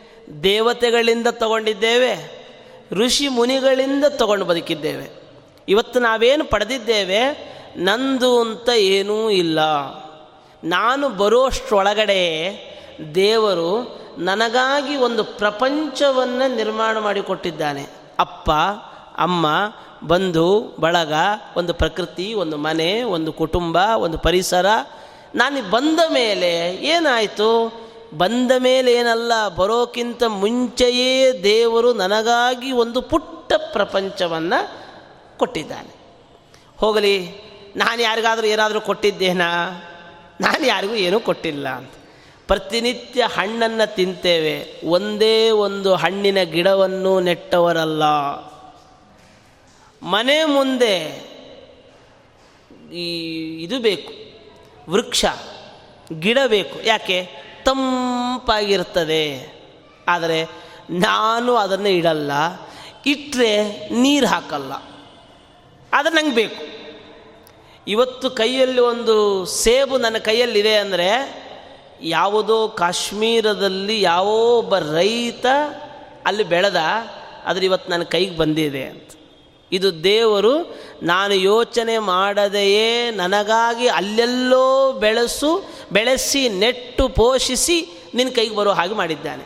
ದೇವತೆಗಳಿಂದ ತಗೊಂಡಿದ್ದೇವೆ, ಋಷಿ ಮುನಿಗಳಿಂದ ತಗೊಂಡು ಬದುಕಿದ್ದೇವೆ. ಇವತ್ತು ನಾವೇನು ಪಡೆದಿದ್ದೇವೆ, ನಂದು ಅಂತ ಏನೂ ಇಲ್ಲ. ನಾನು ಬರೋಷ್ಟೊಳಗಡೆ ದೇವರು ನನಗಾಗಿ ಒಂದು ಪ್ರಪಂಚವನ್ನು ನಿರ್ಮಾಣ ಮಾಡಿಕೊಟ್ಟಿದ್ದಾನೆ. ಅಪ್ಪ, ಅಮ್ಮ, ಬಂಧು, ಬಳಗ, ಒಂದು ಪ್ರಕೃತಿ, ಒಂದು ಮನೆ, ಒಂದು ಕುಟುಂಬ, ಒಂದು ಪರಿಸರ. ನಾನು ಬಂದ ಮೇಲೆ ಏನಾಯಿತು? ಬಂದ ಮೇಲೆ ಏನಲ್ಲ, ಬರೋಕ್ಕಿಂತ ಮುಂಚೆಯೇ ದೇವರು ನನಗಾಗಿ ಒಂದು ಪುಟ್ಟ ಪ್ರಪಂಚವನ್ನು ಕೊಟ್ಟಿದ್ದಾನೆ. ಹೋಗಲಿ, ನಾನು ಯಾರಿಗಾದರೂ ಏನಾದರೂ ಕೊಟ್ಟಿದ್ದೇನಾ? ನಾನು ಯಾರಿಗೂ ಏನೂ ಕೊಟ್ಟಿಲ್ಲ ಅಂತ. ಪ್ರತಿನಿತ್ಯ ಹಣ್ಣನ್ನು ತಿಂತೇವೆ. ಒಂದೇ ಒಂದು ಹಣ್ಣಿನ ಗಿಡವನ್ನು ನೆಟ್ಟವರಲ್ಲ. ಮನೆ ಮುಂದೆ ಈ ಇದು ಬೇಕು. ವೃಕ್ಷ, ಗಿಡ ಬೇಕು. ಯಾಕೆ? ತಂಪಾಗಿರ್ತದೆ. ಆದರೆ ನಾನು ಅದನ್ನು ಇಡಲ್ಲ. ಇಟ್ಟರೆ ನೀರು ಹಾಕಲ್ಲ. ಆದರೆ ನಂಗೆ ಬೇಕು ಇವತ್ತು ಕೈಯಲ್ಲಿ ಒಂದು ಸೇಬು ನನ್ನ ಕೈಯಲ್ಲಿದೆ ಅಂದರೆ ಯಾವುದೋ ಕಾಶ್ಮೀರದಲ್ಲಿ ಯಾವ ಒಬ್ಬ ರೈತ ಅಲ್ಲಿ ಬೆಳೆದ, ಆದರೆ ಇವತ್ತು ನನ್ನ ಕೈಗೆ ಬಂದಿದೆ ಅಂತ. ಇದು ದೇವರು, ನಾನು ಯೋಚನೆ ಮಾಡದೆಯೇ ನನಗಾಗಿ ಅಲ್ಲೆಲ್ಲೋ ಬೆಳೆಸು, ಬೆಳೆಸಿ, ನೆಟ್ಟು ಪೋಷಿಸಿ ನಿನ್ನ ಕೈಗೆ ಬರೋ ಹಾಗೆ ಮಾಡಿದ್ದಾನೆ.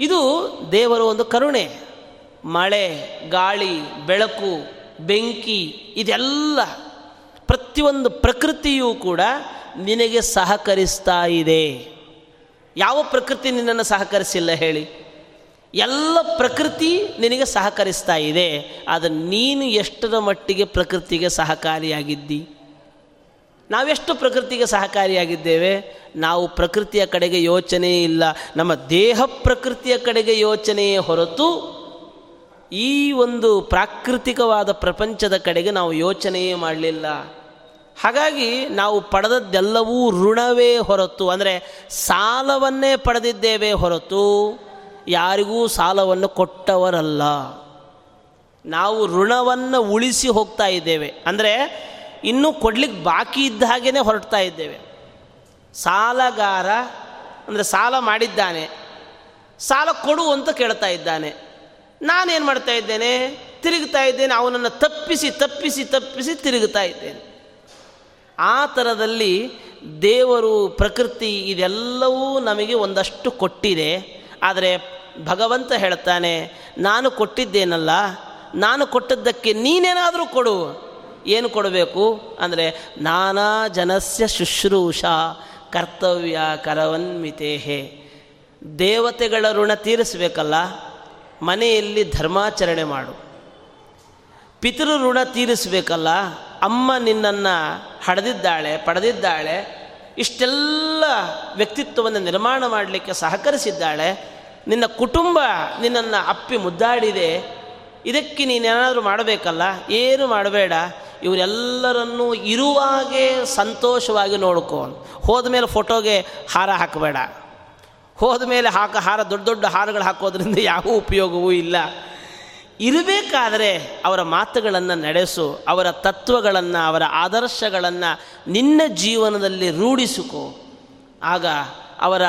ಇದು ದೇವರ ಒಂದು ಕರುಣೆ. ಮಳೆ, ಗಾಳಿ, ಬೆಳಕು, ಬೆಂಕಿ, ಇದೆಲ್ಲ ಪ್ರತಿಯೊಂದು ಪ್ರಕೃತಿಯೂ ಕೂಡ ನಿನಗೆ ಸಹಕರಿಸ್ತಾ ಇದೆ. ಯಾವ ಪ್ರಕೃತಿ ನಿನ್ನನ್ನು ಸಹಕರಿಸಿಲ್ಲ ಹೇಳಿ. ಎಲ್ಲ ಪ್ರಕೃತಿ ನಿನಗೆ ಸಹಕರಿಸ್ತಾ ಇದೆ. ಆದರೆ ನೀನು ಎಷ್ಟರ ಮಟ್ಟಿಗೆ ಪ್ರಕೃತಿಗೆ ಸಹಕಾರಿಯಾಗಿದ್ದಿ? ನಾವೆಷ್ಟು ಪ್ರಕೃತಿಗೆ ಸಹಕಾರಿಯಾಗಿದ್ದೇವೆ? ನಾವು ಪ್ರಕೃತಿಯ ಕಡೆಗೆ ಯೋಚನೆ ಇಲ್ಲ. ನಮ್ಮ ದೇಹ ಪ್ರಕೃತಿಯ ಕಡೆಗೆ ಯೋಚನೆಯೇ ಹೊರತು ಈ ಒಂದು ಪ್ರಾಕೃತಿಕವಾದ ಪ್ರಪಂಚದ ಕಡೆಗೆ ನಾವು ಯೋಚನೆಯೇ ಮಾಡಲಿಲ್ಲ. ಹಾಗಾಗಿ ನಾವು ಪಡೆದದ್ದೆಲ್ಲವೂ ಋಣವೇ ಹೊರತು, ಅಂದರೆ ಸಾಲವನ್ನೇ ಪಡೆದಿದ್ದೇವೆ ಹೊರತು ಯಾರಿಗೂ ಸಾಲವನ್ನು ಕೊಟ್ಟವರಲ್ಲ. ನಾವು ಋಣವನ್ನು ಉಳಿಸಿ ಹೋಗ್ತಾ ಇದ್ದೇವೆ. ಅಂದರೆ ಇನ್ನೂ ಕೊಡ್ಲಿಕ್ಕೆ ಬಾಕಿ ಇದ್ದ ಹಾಗೇ ಹೊರಡ್ತಾ ಇದ್ದೇವೆ. ಸಾಲಗಾರ, ಅಂದರೆ ಸಾಲ ಮಾಡಿದ್ದಾನೆ, ಸಾಲ ಕೊಡು ಅಂತ ಕೇಳ್ತಾ ಇದ್ದಾನೆ. ನಾನೇನು ಮಾಡ್ತಾ ಇದ್ದೇನೆ? ತಿರುಗ್ತಾ ಇದ್ದೇನೆ, ಅವನನ್ನು ತಪ್ಪಿಸಿ ತಪ್ಪಿಸಿ ತಪ್ಪಿಸಿ ತಿರುಗ್ತಾ ಇದ್ದೇನೆ. ಆ ಥರದಲ್ಲಿ ದೇವರು ಪ್ರಕೃತಿ ಇದೆಲ್ಲವೂ ನಮಗೆ ಒಂದಷ್ಟು ಕೊಟ್ಟಿದೆ. ಆದರೆ ಭಗವಂತ ಹೇಳ್ತಾನೆ, ನಾನು ಕೊಟ್ಟಿದ್ದೇನಲ್ಲ, ನಾನು ಕೊಟ್ಟದ್ದಕ್ಕೆ ನೀನೇನಾದರೂ ಕೊಡು. ಏನು ಕೊಡಬೇಕು? ಅಂದರೆ, ನಾನಾ ಜನಸ್ಯ ಶುಶ್ರೂಷ ಕರ್ತವ್ಯ ಕರವನ್ಮಿತೇಹೆ. ದೇವತೆಗಳ ಋಣ ತೀರಿಸಬೇಕಲ್ಲ, ಮನೆಯಲ್ಲಿ ಧರ್ಮಾಚರಣೆ ಮಾಡು. ಪಿತೃ ಋಣ ತೀರಿಸಬೇಕಲ್ಲ ಅಮ್ಮ ನಿನ್ನನ್ನು ಹಡೆದಿದ್ದಾಳೆ, ಪಡೆದಿದ್ದಾಳೆ, ಇಷ್ಟೆಲ್ಲ ವ್ಯಕ್ತಿತ್ವವನ್ನು ನಿರ್ಮಾಣ ಮಾಡಲಿಕ್ಕೆ ಸಹಕರಿಸಿದ್ದಾಳೆ, ನಿನ್ನ ಕುಟುಂಬ ನಿನ್ನನ್ನು ಅಪ್ಪಿ ಮುದ್ದಾಡಿದೆ, ಇದಕ್ಕೆ ನೀನೇನಾದರೂ ಮಾಡಬೇಕಲ್ಲ? ಏನು ಮಾಡಬೇಡ? ಇವರೆಲ್ಲರನ್ನೂ ಇರುವಾಗೆ ಸಂತೋಷವಾಗಿ ನೋಡ್ಕೊ. ಹೋದ ಮೇಲೆ ಫೋಟೋಗೆ ಹಾರ ಹಾಕಬೇಡ. ಹೋದ ಮೇಲೆ ಹಾಕ, ಹಾರ ದೊಡ್ಡ ದೊಡ್ಡ ಹಾರಗಳು ಹಾಕೋದ್ರಿಂದ ಯಾವ ಉಪಯೋಗವೂ ಇಲ್ಲ. ಇರಬೇಕಾದರೆ ಅವರ ಮಾತುಗಳನ್ನು ನಡೆಸು, ಅವರ ತತ್ವಗಳನ್ನು, ಅವರ ಆದರ್ಶಗಳನ್ನು ನಿನ್ನ ಜೀವನದಲ್ಲಿ ರೂಢಿಸಿಕೊ. ಆಗ ಅವರ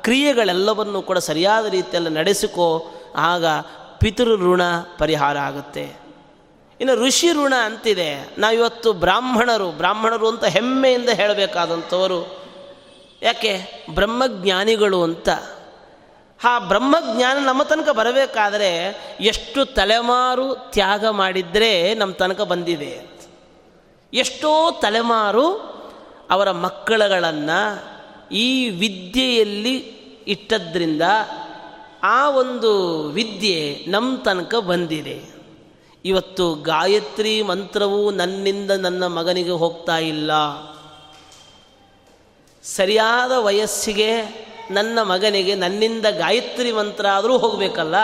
ಕ್ರಿಯೆಗಳೆಲ್ಲವನ್ನೂ ಕೂಡ ಸರಿಯಾದ ರೀತಿಯಲ್ಲಿ ನಡೆಸಿಕೋ. ಆಗ ಪಿತೃ ಋಣ ಪರಿಹಾರ ಆಗುತ್ತೆ. ಇನ್ನು ಋಷಿ ಋಣ ಅಂತಿದೆ. ನಾವಿವತ್ತು ಬ್ರಾಹ್ಮಣರು ಬ್ರಾಹ್ಮಣರು ಅಂತ ಹೆಮ್ಮೆಯಿಂದ ಹೇಳಬೇಕಾದಂಥವರು. ಯಾಕೆ? ಬ್ರಹ್ಮಜ್ಞಾನಿಗಳು ಅಂತ. ಆ ಬ್ರಹ್ಮಜ್ಞಾನ ನಮ್ಮ ತನಕ ಬರಬೇಕಾದರೆ ಎಷ್ಟು ತಲೆಮಾರು ತ್ಯಾಗ ಮಾಡಿದರೆ ನಮ್ಮ ತನಕ ಬಂದಿದೆ ಎಷ್ಟೋ ತಲೆಮಾರು ಅವರ ಮಕ್ಕಳುಗಳನ್ನು ಈ ವಿದ್ಯೆಯಲ್ಲಿ ಇಟ್ಟದ್ರಿಂದ ಆ ಒಂದು ವಿದ್ಯೆ ನಮ್ಮ ತನಕ ಬಂದಿದೆ. ಇವತ್ತು ಗಾಯತ್ರಿ ಮಂತ್ರವು ನನ್ನಿಂದ ನನ್ನ ಮಗನಿಗೆ ಹೋಗ್ತಾ ಇಲ್ಲ. ಸರಿಯಾದ ವಯಸ್ಸಿಗೆ ನನ್ನ ಮಗನಿಗೆ ನನ್ನಿಂದ ಗಾಯತ್ರಿ ಮಂತ್ರ ಆದರೂ ಹೋಗಬೇಕಲ್ಲ,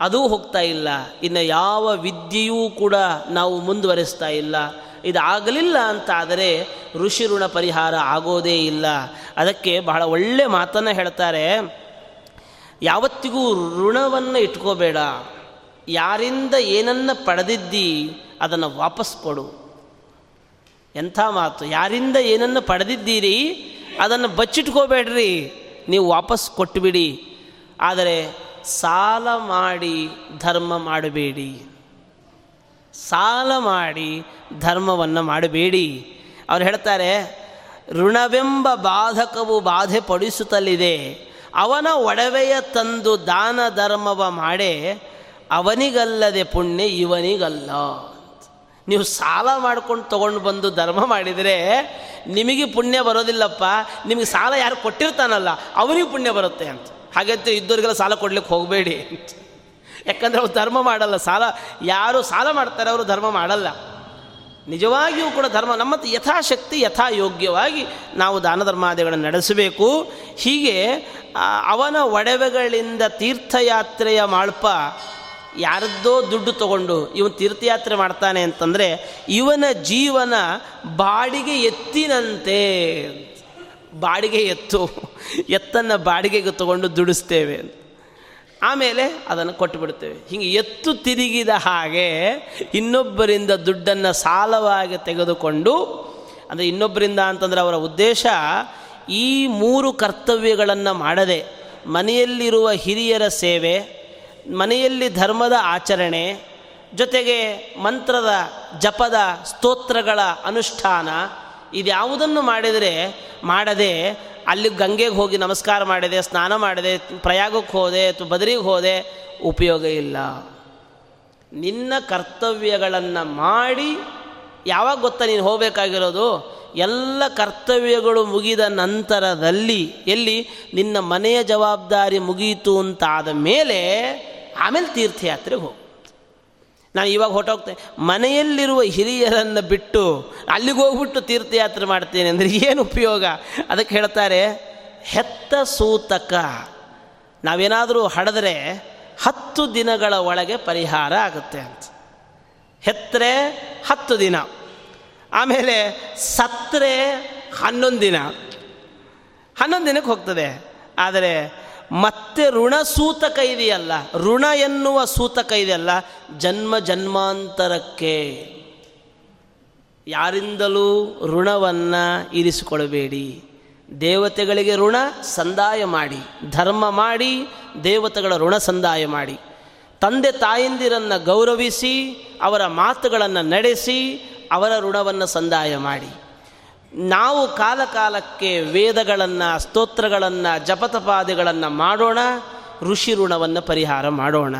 ಅದೂ ಹೋಗ್ತಾ ಇಲ್ಲ. ಇನ್ನು ಯಾವ ವಿದ್ಯೆಯೂ ಕೂಡ ನಾವು ಮುಂದುವರಿಸ್ತಾ ಇಲ್ಲ. ಇದಾಗಲಿಲ್ಲ ಅಂತಾದರೆ ಋಷಿ ಋಣ ಪರಿಹಾರ ಆಗೋದೇ ಇಲ್ಲ. ಅದಕ್ಕೆ ಬಹಳ ಒಳ್ಳೆ ಮಾತನ್ನು ಹೇಳ್ತಾರೆ, ಯಾವತ್ತಿಗೂ ಋಣವನ್ನು ಇಟ್ಕೋಬೇಡ. ಯಾರಿಂದ ಏನನ್ನು ಪಡೆದಿದ್ದಿ ಅದನ್ನು ವಾಪಸ್ ಕೊಡು. ಎಂಥ ಮಾತು? ಯಾರಿಂದ ಏನನ್ನು ಪಡೆದಿದ್ದೀರಿ ಅದನ್ನು ಬಚ್ಚಿಟ್ಕೋಬೇಡ್ರಿ. ನೀವು ವಾಪಸ್ ಕೊಟ್ಟುಬಿಡಿ ಆದರೆ ಸಾಲ ಮಾಡಿ ಧರ್ಮ ಮಾಡಬೇಡಿ. ಸಾಲ ಮಾಡಿ ಧರ್ಮವನ್ನು ಮಾಡಬೇಡಿ. ಅವ್ರು ಹೇಳ್ತಾರೆ, ಋಣವೆಂಬ ಬಾಧಕವು ಬಾಧೆ ಪಡಿಸುತ್ತಲಿದೆ ಅವನ ಒಡವೆಯ ತಂದು ದಾನ ಧರ್ಮವ ಮಾಡೇ, ಅವನಿಗಲ್ಲದೆ ಪುಣ್ಯ ಇವನಿಗಲ್ಲ. ನೀವು ಸಾಲ ಮಾಡ್ಕೊಂಡು ತೊಗೊಂಡು ಬಂದು ಧರ್ಮ ಮಾಡಿದರೆ ನಿಮಗೆ ಪುಣ್ಯ ಬರೋದಿಲ್ಲಪ್ಪ, ನಿಮಗೆ ಸಾಲ ಯಾರು ಕೊಟ್ಟಿರ್ತಾನಲ್ಲ, ಅವನಿಗೆ ಪುಣ್ಯ ಬರುತ್ತೆ ಅಂತ. ಹಾಗೆ ಇದ್ದವರಿಗೆಲ್ಲ ಸಾಲ ಕೊಡ್ಲಿಕ್ಕೆ ಹೋಗಬೇಡಿ ಯಾಕಂದರೆ ಅವ್ರು ಧರ್ಮ ಮಾಡಲ್ಲ, ಸಾಲ, ಯಾರು ಸಾಲ ಮಾಡ್ತಾರೆ ಅವರು ಧರ್ಮ ಮಾಡಲ್ಲ. ನಿಜವಾಗಿಯೂ ಕೂಡ ಧರ್ಮ, ನಮ್ಮ ಯಥಾಶಕ್ತಿ, ಯಥಾಯೋಗ್ಯವಾಗಿ ನಾವು ದಾನ ಧರ್ಮಾದಿಗಳನ್ನು ನಡೆಸಬೇಕು. ಹೀಗೆ ಅವನ ಒಡವೆಗಳಿಂದ ತೀರ್ಥಯಾತ್ರೆಯ ಮಾಳ್ಪ ಯಾರದ್ದೋ ದುಡ್ಡು ತಗೊಂಡು ಇವನು ತೀರ್ಥಯಾತ್ರೆ ಮಾಡ್ತಾನೆ ಅಂತಂದರೆ ಇವನ ಜೀವನ ಬಾಡಿಗೆ ಎತ್ತಿನಂತೆ. ಬಾಡಿಗೆ ಎತ್ತು. ಎತ್ತನ್ನು ಬಾಡಿಗೆಗೆ ತಗೊಂಡು ದುಡಿಸ್ತೇವೆ. ಆಮೇಲೆ ಅದನ್ನು ಕೊಟ್ಟುಬಿಡ್ತೇವೆ. ಹೀಗೆ ಎತ್ತು ತಿರುಗಿದ ಹಾಗೆ ಇನ್ನೊಬ್ಬರಿಂದ ದುಡ್ಡನ್ನು ಸಾಲವಾಗಿ ತೆಗೆದುಕೊಂಡು, ಅಂದರೆ ಇನ್ನೊಬ್ಬರಿಂದ ಅಂತಂದರೆ ಅವರ ಉದ್ದೇಶ ಈ ಮೂರು ಕರ್ತವ್ಯಗಳನ್ನು ಮಾಡದೆ ಮನೆಯಲ್ಲಿರುವ ಹಿರಿಯರ ಸೇವೆ ಮನೆಯಲ್ಲಿ ಧರ್ಮದ ಆಚರಣೆ, ಜೊತೆಗೆ ಮಂತ್ರದ ಜಪದ ಸ್ತೋತ್ರಗಳ ಅನುಷ್ಠಾನ, ಇದ್ಯಾವುದನ್ನು ಮಾಡಿದರೆ ಮಾಡದೆ, ಅಲ್ಲಿ ಗಂಗೆಗೆ ಹೋಗಿ ನಮಸ್ಕಾರ ಮಾಡಿದೆ, ಸ್ನಾನ ಮಾಡಿದೆ, ಪ್ರಯಾಗಕ್ಕೆ ಹೋದೆ, ಅಥವಾ ಬದರಿಗೆ ಹೋದೆ, ಉಪಯೋಗ ಇಲ್ಲ. ನಿನ್ನ ಕರ್ತವ್ಯಗಳನ್ನು ಮಾಡಿ, ಯಾವಾಗ ಗೊತ್ತಾ ನೀನು ಹೋಗಬೇಕಾಗಿರೋದು? ಎಲ್ಲ ಕರ್ತವ್ಯಗಳು ಮುಗಿದ ನಂತರದಲ್ಲಿ, ಎಲ್ಲಿ? ನಿನ್ನ ಮನೆಯ ಜವಾಬ್ದಾರಿ ಮುಗಿಯಿತು ಅಂತಾದ ಮೇಲೆ ಆಮೇಲೆ ತೀರ್ಥಯಾತ್ರೆಗೆ ಹೋಗು. ನಾನು ಇವಾಗ ಹೊಟ್ಟೋಗ್ತೇನೆ ಮನೆಯಲ್ಲಿರುವ ಹಿರಿಯರನ್ನು ಬಿಟ್ಟು ಅಲ್ಲಿಗೆ ಹೋಗ್ಬಿಟ್ಟು ತೀರ್ಥಯಾತ್ರೆ ಮಾಡ್ತೇನೆ ಅಂದರೆ ಏನು ಉಪಯೋಗ? ಅದಕ್ಕೆ ಹೇಳ್ತಾರೆ, ಹೆತ್ತ ಸೂತಕ. ನಾವೇನಾದರೂ ಹಡೆದ್ರೆ ಹತ್ತು ದಿನಗಳ ಒಳಗೆ ಪರಿಹಾರ ಆಗುತ್ತೆ ಅಂತ. ಹೆತ್ತರೆ ಹತ್ತು ದಿನ. ಆಮೇಲೆ ಸತ್ತರೆ ಹನ್ನೊಂದು ದಿನ. ಹನ್ನೊಂದು ದಿನಕ್ಕೆ ಹೋಗ್ತದೆ. ಆದರೆ ಮತ್ತೆ ಋಣ ಸೂತಕ ಇದೆಯಲ್ಲ? ಋಣ ಎನ್ನುವ ಸೂತಕ ಇದೆಯಲ್ಲ? ಜನ್ಮ ಜನ್ಮಾಂತರಕ್ಕೆ. ಯಾರಿಂದಲೂ ಋಣವನ್ನು ಇರಿಸಿಕೊಳ್ಳಬೇಡಿ. ದೇವತೆಗಳಿಗೆ ಋಣ, ಸಂದಾಯ ಮಾಡಿ. ಧರ್ಮ ಮಾಡಿ, ದೇವತೆಗಳ ಋಣ, ಸಂದಾಯ ಮಾಡಿ. ತಂದೆ ತಾಯಂದಿರನ್ನು ಗೌರವಿಸಿ, ಅವರ ಮಾತುಗಳನ್ನು ನಡೆಸಿ, ಅವರ ಋಣವನ್ನು ಸಂದಾಯ ಮಾಡಿ. ನಾವು ಕಾಲಕಾಲಕ್ಕೆ ವೇದಗಳನ್ನು, ಸ್ತೋತ್ರಗಳನ್ನು, ಜಪತಪಾದಿಗಳನ್ನು ಮಾಡೋಣ, ಋಷಿ ಋಣವನ್ನು ಪರಿಹಾರ ಮಾಡೋಣ.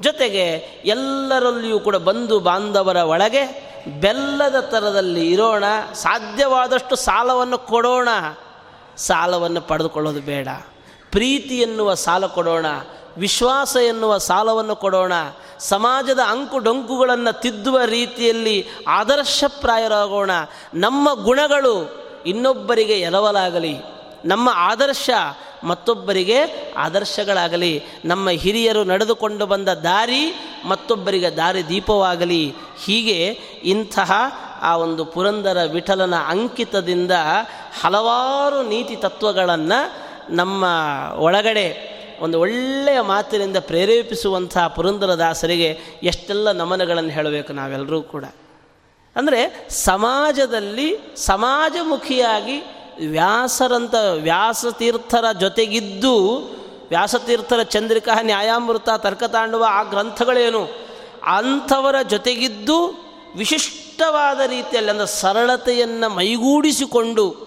ಜೊತೆಗೆ ಎಲ್ಲರಲ್ಲಿಯೂ ಕೂಡ ಬಂಧು ಬಾಂಧವರ ಒಳಗೆ ಬೆಲ್ಲದ ಥರದಲ್ಲಿ ಇರೋಣ, ಸಾಧ್ಯವಾದಷ್ಟು ಸಾಲವನ್ನು ಕೊಡೋಣ. ಸಾಲವನ್ನು ಪಡೆದುಕೊಳ್ಳೋದು ಬೇಡ. ಪ್ರೀತಿ ಎನ್ನುವ ಸಾಲ ಕೊಡೋಣ. ವಿಶ್ವಾಸ ಎನ್ನುವ ಸಾಲವನ್ನು ಕೊಡೋಣ. ಸಮಾಜದ ಅಂಕು ಡೊಂಕುಗಳನ್ನು ತಿದ್ದುವ ರೀತಿಯಲ್ಲಿ ಆದರ್ಶಪ್ರಾಯರಾಗೋಣ. ನಮ್ಮ ಗುಣಗಳು ಇನ್ನೊಬ್ಬರಿಗೆ ಎರವಲಾಗಲಿ ನಮ್ಮ ಆದರ್ಶ ಮತ್ತೊಬ್ಬರಿಗೆ ಆದರ್ಶಗಳಾಗಲಿ. ನಮ್ಮ ಹಿರಿಯರು ನಡೆದುಕೊಂಡು ಬಂದ ದಾರಿ ಮತ್ತೊಬ್ಬರಿಗೆ ದಾರಿ ದೀಪವಾಗಲಿ. ಹೀಗೆ ಇಂತಹ ಆ ಒಂದು ಪುರಂದರ ವಿಠಲನ ಅಂಕಿತದಿಂದ ಹಲವಾರು ನೀತಿ ತತ್ವಗಳನ್ನು ನಮ್ಮ ಒಳಗಡೆ ಒಂದು ಒಳ್ಳೆಯ ಮಾತಿನಿಂದ ಪ್ರೇರೇಪಿಸುವಂಥ ಪುರಂದರದಾಸರಿಗೆ ಎಷ್ಟೆಲ್ಲ ನಮನಗಳನ್ನು ಹೇಳಬೇಕು ನಾವೆಲ್ಲರೂ ಕೂಡ. ಅಂದರೆ ಸಮಾಜದಲ್ಲಿ ಸಮಾಜಮುಖಿಯಾಗಿ ವ್ಯಾಸರಂಥ ವ್ಯಾಸತೀರ್ಥರ ಜೊತೆಗಿದ್ದು ವ್ಯಾಸತೀರ್ಥರ ಚಂದ್ರಿಕಾ, ನ್ಯಾಯಾಮೃತ, ತರ್ಕತಾಂಡುವ ಆ ಗ್ರಂಥಗಳೇನು? ಅಂಥವರ ಜೊತೆಗಿದ್ದು ವಿಶಿಷ್ಟವಾದ ರೀತಿಯಲ್ಲಿ ಅಂದರೆ ಸರಳತೆಯನ್ನು ಮೈಗೂಡಿಸಿಕೊಂಡು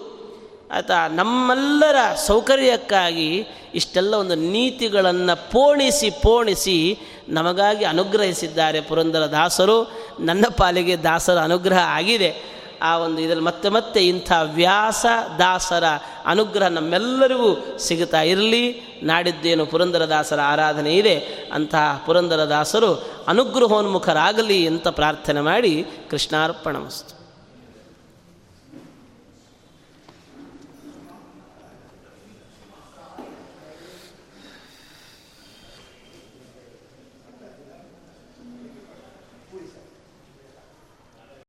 ಆಯಿತಾ? ನಮ್ಮೆಲ್ಲರ ಸೌಕರ್ಯಕ್ಕಾಗಿ ಇಷ್ಟೆಲ್ಲ ಒಂದು ನೀತಿಗಳನ್ನು ಪೋಣಿಸಿ ಪೋಣಿಸಿ ನಮಗಾಗಿ ಅನುಗ್ರಹಿಸಿದ್ದಾರೆ ಪುರಂದರ ದಾಸರು ನನ್ನ ಪಾಲಿಗೆ ದಾಸರ ಅನುಗ್ರಹ ಆಗಿದೆ. ಆ ಒಂದು ಇದರಲ್ಲಿ ಮತ್ತೆ ಮತ್ತೆ ಇಂಥ ವ್ಯಾಸ ದಾಸರ ಅನುಗ್ರಹ ನಮ್ಮೆಲ್ಲರಿಗೂ ಸಿಗುತ್ತಾ ಇರಲಿ. ನಾಡಿದ್ದೇನು ಪುರಂದರದಾಸರ ಆರಾಧನೆ ಇದೆ. ಅಂತಹ ಪುರಂದರದಾಸರು ಅನುಗ್ರಹೋನ್ಮುಖರಾಗಲಿ ಅಂತ ಪ್ರಾರ್ಥನೆ ಮಾಡಿ ಕೃಷ್ಣಾರ್ಪಣಮಸ್ತು